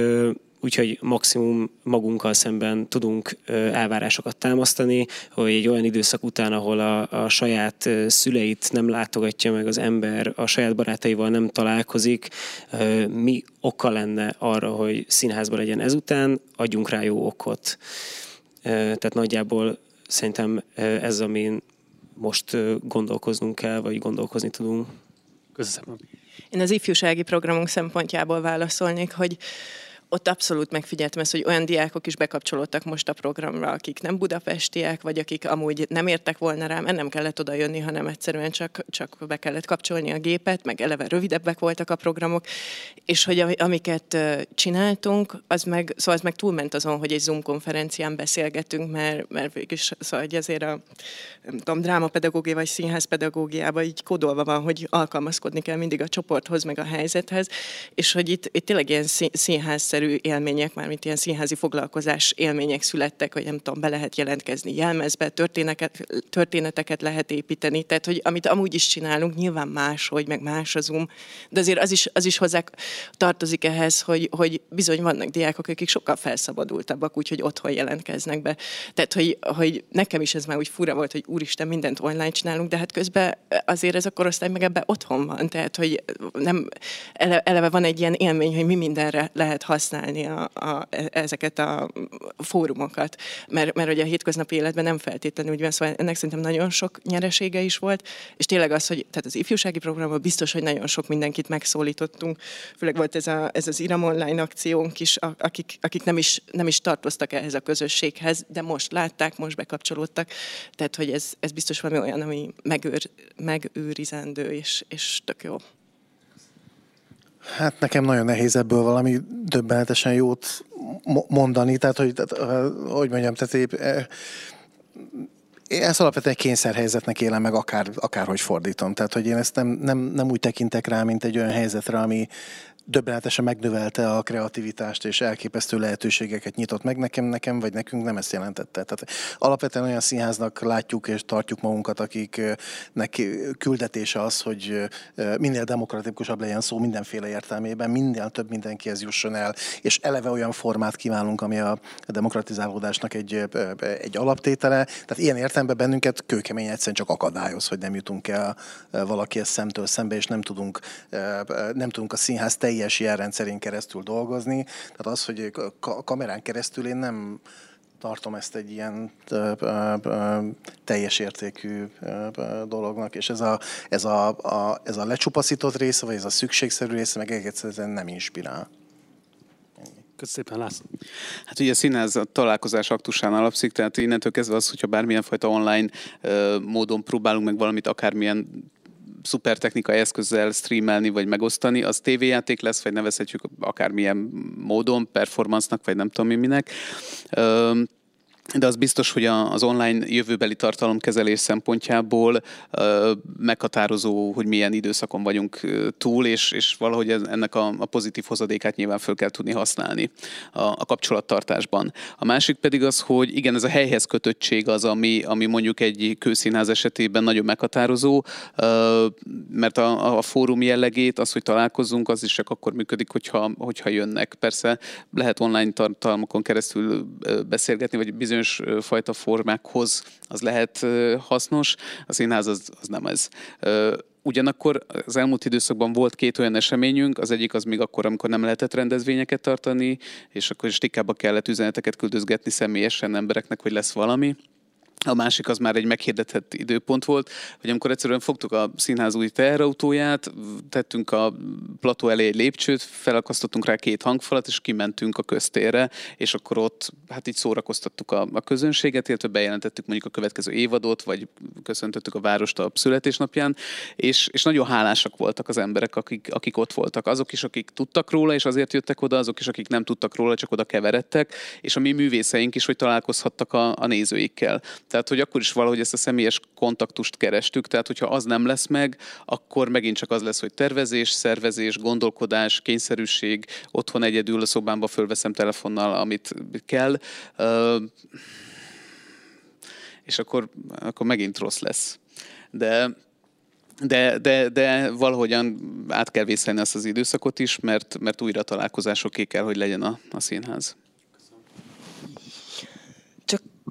úgyhogy maximum magunkkal szemben tudunk elvárásokat támasztani, hogy egy olyan időszak után, ahol a, a saját szüleit nem látogatja meg az ember, a saját barátaival nem találkozik, mi oka lenne arra, hogy színházban legyen ezután, adjunk rá jó okot. Tehát nagyjából szerintem ez, amin most gondolkoznunk kell, vagy gondolkozni tudunk. Köszönöm. Én az ifjúsági programunk szempontjából válaszolnék, hogy ott abszolút megfigyeltem ezt, hogy olyan diákok is bekapcsolódtak most a programra, akik nem budapestiek, vagy akik amúgy nem értek volna rám, nem kellett oda jönni, hanem egyszerűen csak, csak be kellett kapcsolni a gépet, meg eleve rövidebbek voltak a programok, és hogy amiket csináltunk, az meg, szóval az meg túlment azon, hogy egy Zoom konferencián beszélgetünk, mert, mert végülis szóval hogy azért a nem tudom, drámapedagógia vagy színházpedagógiában így kódolva van, hogy alkalmazkodni kell mindig a csoporthoz, meg a helyzethez, és hogy itt, itt tényleg ilyen színházszerű szerű élmények, mármint ilyen színházi foglalkozás élmények születtek, hogy nem tudom, be lehet jelentkezni jelmezbe, történeteket, történeteket lehet építeni, tehát hogy amit amúgy is csinálunk, nyilván más, hogy meg más az um, de azért az is, az is hozzá tartozik ehhez, hogy, hogy bizony vannak diákok, akik sokkal felszabadultabbak, úgyhogy otthon jelentkeznek be. Tehát, hogy, hogy nekem is ez már úgy fura volt, hogy úristen, mindent online csinálunk, de hát közben azért ez a korosztály meg ebben otthon van, tehát, hogy nem, eleve van egy ilyen élmény, hogy mi mindenre lehet használni használni a, a, ezeket a fórumokat, mert, mert ugye a hétköznapi életben nem feltétlenül úgy van, szóval ennek szerintem nagyon sok nyeresége is volt, és tényleg az, hogy tehát az ifjúsági programban biztos, hogy nagyon sok mindenkit megszólítottunk, főleg volt ez, a, ez az Iram online akciónk is, akik, akik nem, is, nem is tartoztak ehhez a közösséghez, de most látták, most bekapcsolódtak, tehát hogy ez, ez biztos valami olyan, ami megőr, megőrizendő, és, és tök jó. Hát nekem nagyon nehéz ebből valami döbbenetesen jót mondani, tehát hogy, hogy mondjam, tehát épp, én ezt alapvetően kényszerhelyzetnek élem meg, akár, akárhogy fordítom. Tehát, hogy én ezt nem, nem, nem úgy tekintek rá, mint egy olyan helyzetre, ami, döbbenetesen megnövelte a kreativitást, és elképesztő lehetőségeket nyitott meg nekem, nekem vagy nekünk nem ezt jelentette. Tehát alapvetően olyan színháznak látjuk és tartjuk magunkat, akiknek küldetése az, hogy minél demokratikusabb legyen szó mindenféle értelmében, minél több mindenkihez jusson el, és eleve olyan formát kívánunk, ami a demokratizálódásnak egy, egy alaptétele. Tehát ilyen értelemben bennünket kőkemény egyszerűen csak akadályoz, hogy nem jutunk el valakihez szemtől szembe, és nem tudunk, nem tudunk a színház teljes jelrendszerén keresztül dolgozni. Tehát az, hogy a kamerán keresztül én nem tartom ezt egy ilyen ö, ö, ö, teljes értékű dolognak, és ez a, ez, a, a, ez a lecsupaszított része, vagy ez a szükségszerű része meg egyszerűen nem inspirál. Köszönöm szépen, László. Hát ugye a színház a találkozás aktusán alapszik, tehát innentől kezdve az, hogyha bármilyen fajta online módon próbálunk meg valamit, akármilyen szuper technikai eszközzel streamelni vagy megosztani, az tévéjáték lesz, vagy nevezhetjük akármilyen módon, performance-nak, vagy nem tudom mi minek. Ö, de az biztos, hogy az online jövőbeli tartalomkezelés szempontjából meghatározó, hogy milyen időszakon vagyunk túl, és, és valahogy ennek a, a pozitív hozadékát nyilván föl kell tudni használni a, a kapcsolattartásban. A másik pedig az, hogy igen, ez a helyhez kötöttség az, ami, ami mondjuk egy kőszínház esetében nagyon meghatározó, mert a, a fórum jellegét, az, hogy találkozunk, az is csak akkor működik, hogyha, hogyha jönnek. Persze lehet online tartalmakon keresztül beszélgetni, vagy bizonyos bizonyos fajta formákhoz az lehet hasznos, a színház az, az nem ez. Ugyanakkor az elmúlt időszakban volt két olyan eseményünk, az egyik az még akkor, amikor nem lehetett rendezvényeket tartani, és akkor is tikába kellett üzeneteket küldözgetni személyesen embereknek, hogy lesz valami. A másik az már egy meghirdetett időpont volt, hogy amikor egyszerűen fogtuk a színház új teherautóját, tettünk a plató elé egy lépcsőt, felakasztottunk rá két hangfalat, és kimentünk a köztérre, és akkor ott hát így szórakoztattuk a, a közönséget, illetve bejelentettük mondjuk a következő évadot, vagy köszöntöttük a várost a születésnapján, és, és nagyon hálásak voltak az emberek, akik, akik ott voltak. Azok is, akik tudtak róla, és azért jöttek oda, azok is, akik nem tudtak róla, csak oda keveredtek, és a mi művészeink is, hogy találkozhattak a, a nézőikkel. Tehát, hogy akkor is valahogy ezt a személyes kontaktust kerestük, tehát hogyha az nem lesz meg, akkor megint csak az lesz, hogy tervezés, szervezés, gondolkodás, kényszerűség, otthon egyedül a szobámba fölveszem telefonnal, amit kell, és akkor, akkor megint rossz lesz. De de, de, de valahogyan át kell vészelni azt az időszakot is, mert, mert újra találkozásoké kell, hogy legyen a, a színház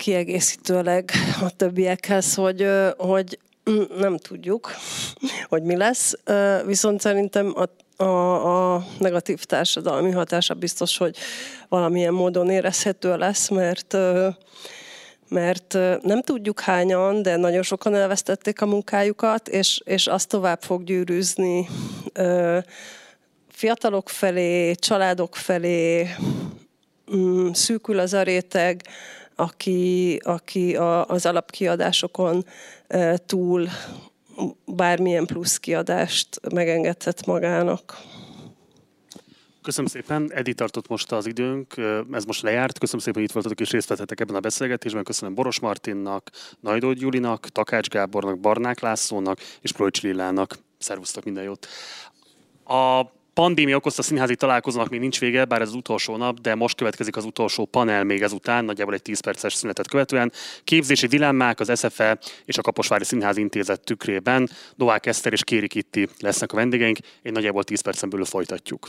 kiegészítőleg a többiekhez, hogy, hogy nem tudjuk, hogy mi lesz, viszont szerintem a, a, a negatív társadalmi hatása biztos, hogy valamilyen módon érezhető lesz, mert mert nem tudjuk hányan, de nagyon sokan elvesztették a munkájukat, és, és azt tovább fog gyűrűzni fiatalok felé, családok felé, mm, szűkül az a réteg, aki, aki a, az alapkiadásokon túl bármilyen plusz kiadást megengedhet magának. Köszönöm szépen, Edi tartott most az időnk, ez most lejárt. Köszönöm szépen, hogy itt voltatok és részt vettetek ebben a beszélgetésben. Köszönöm Boros Martinnak, Najdó Gyulinak, Takács Gábornak, Barnák Lászlónak és Projcs Lillának. Szervusztok, minden jót! A pandémia okozta színházi találkozónak még nincs vége, bár ez az utolsó nap, de most következik az utolsó panel még ezután, nagyjából egy 10 perces szünetet követően. Képzési dilemmák az SFE és a Kaposvári Színház Intézet tükrében. Novák Eszter és Kéri Kitti lesznek a vendégeink, egy nagyjából 10 percen belül folytatjuk.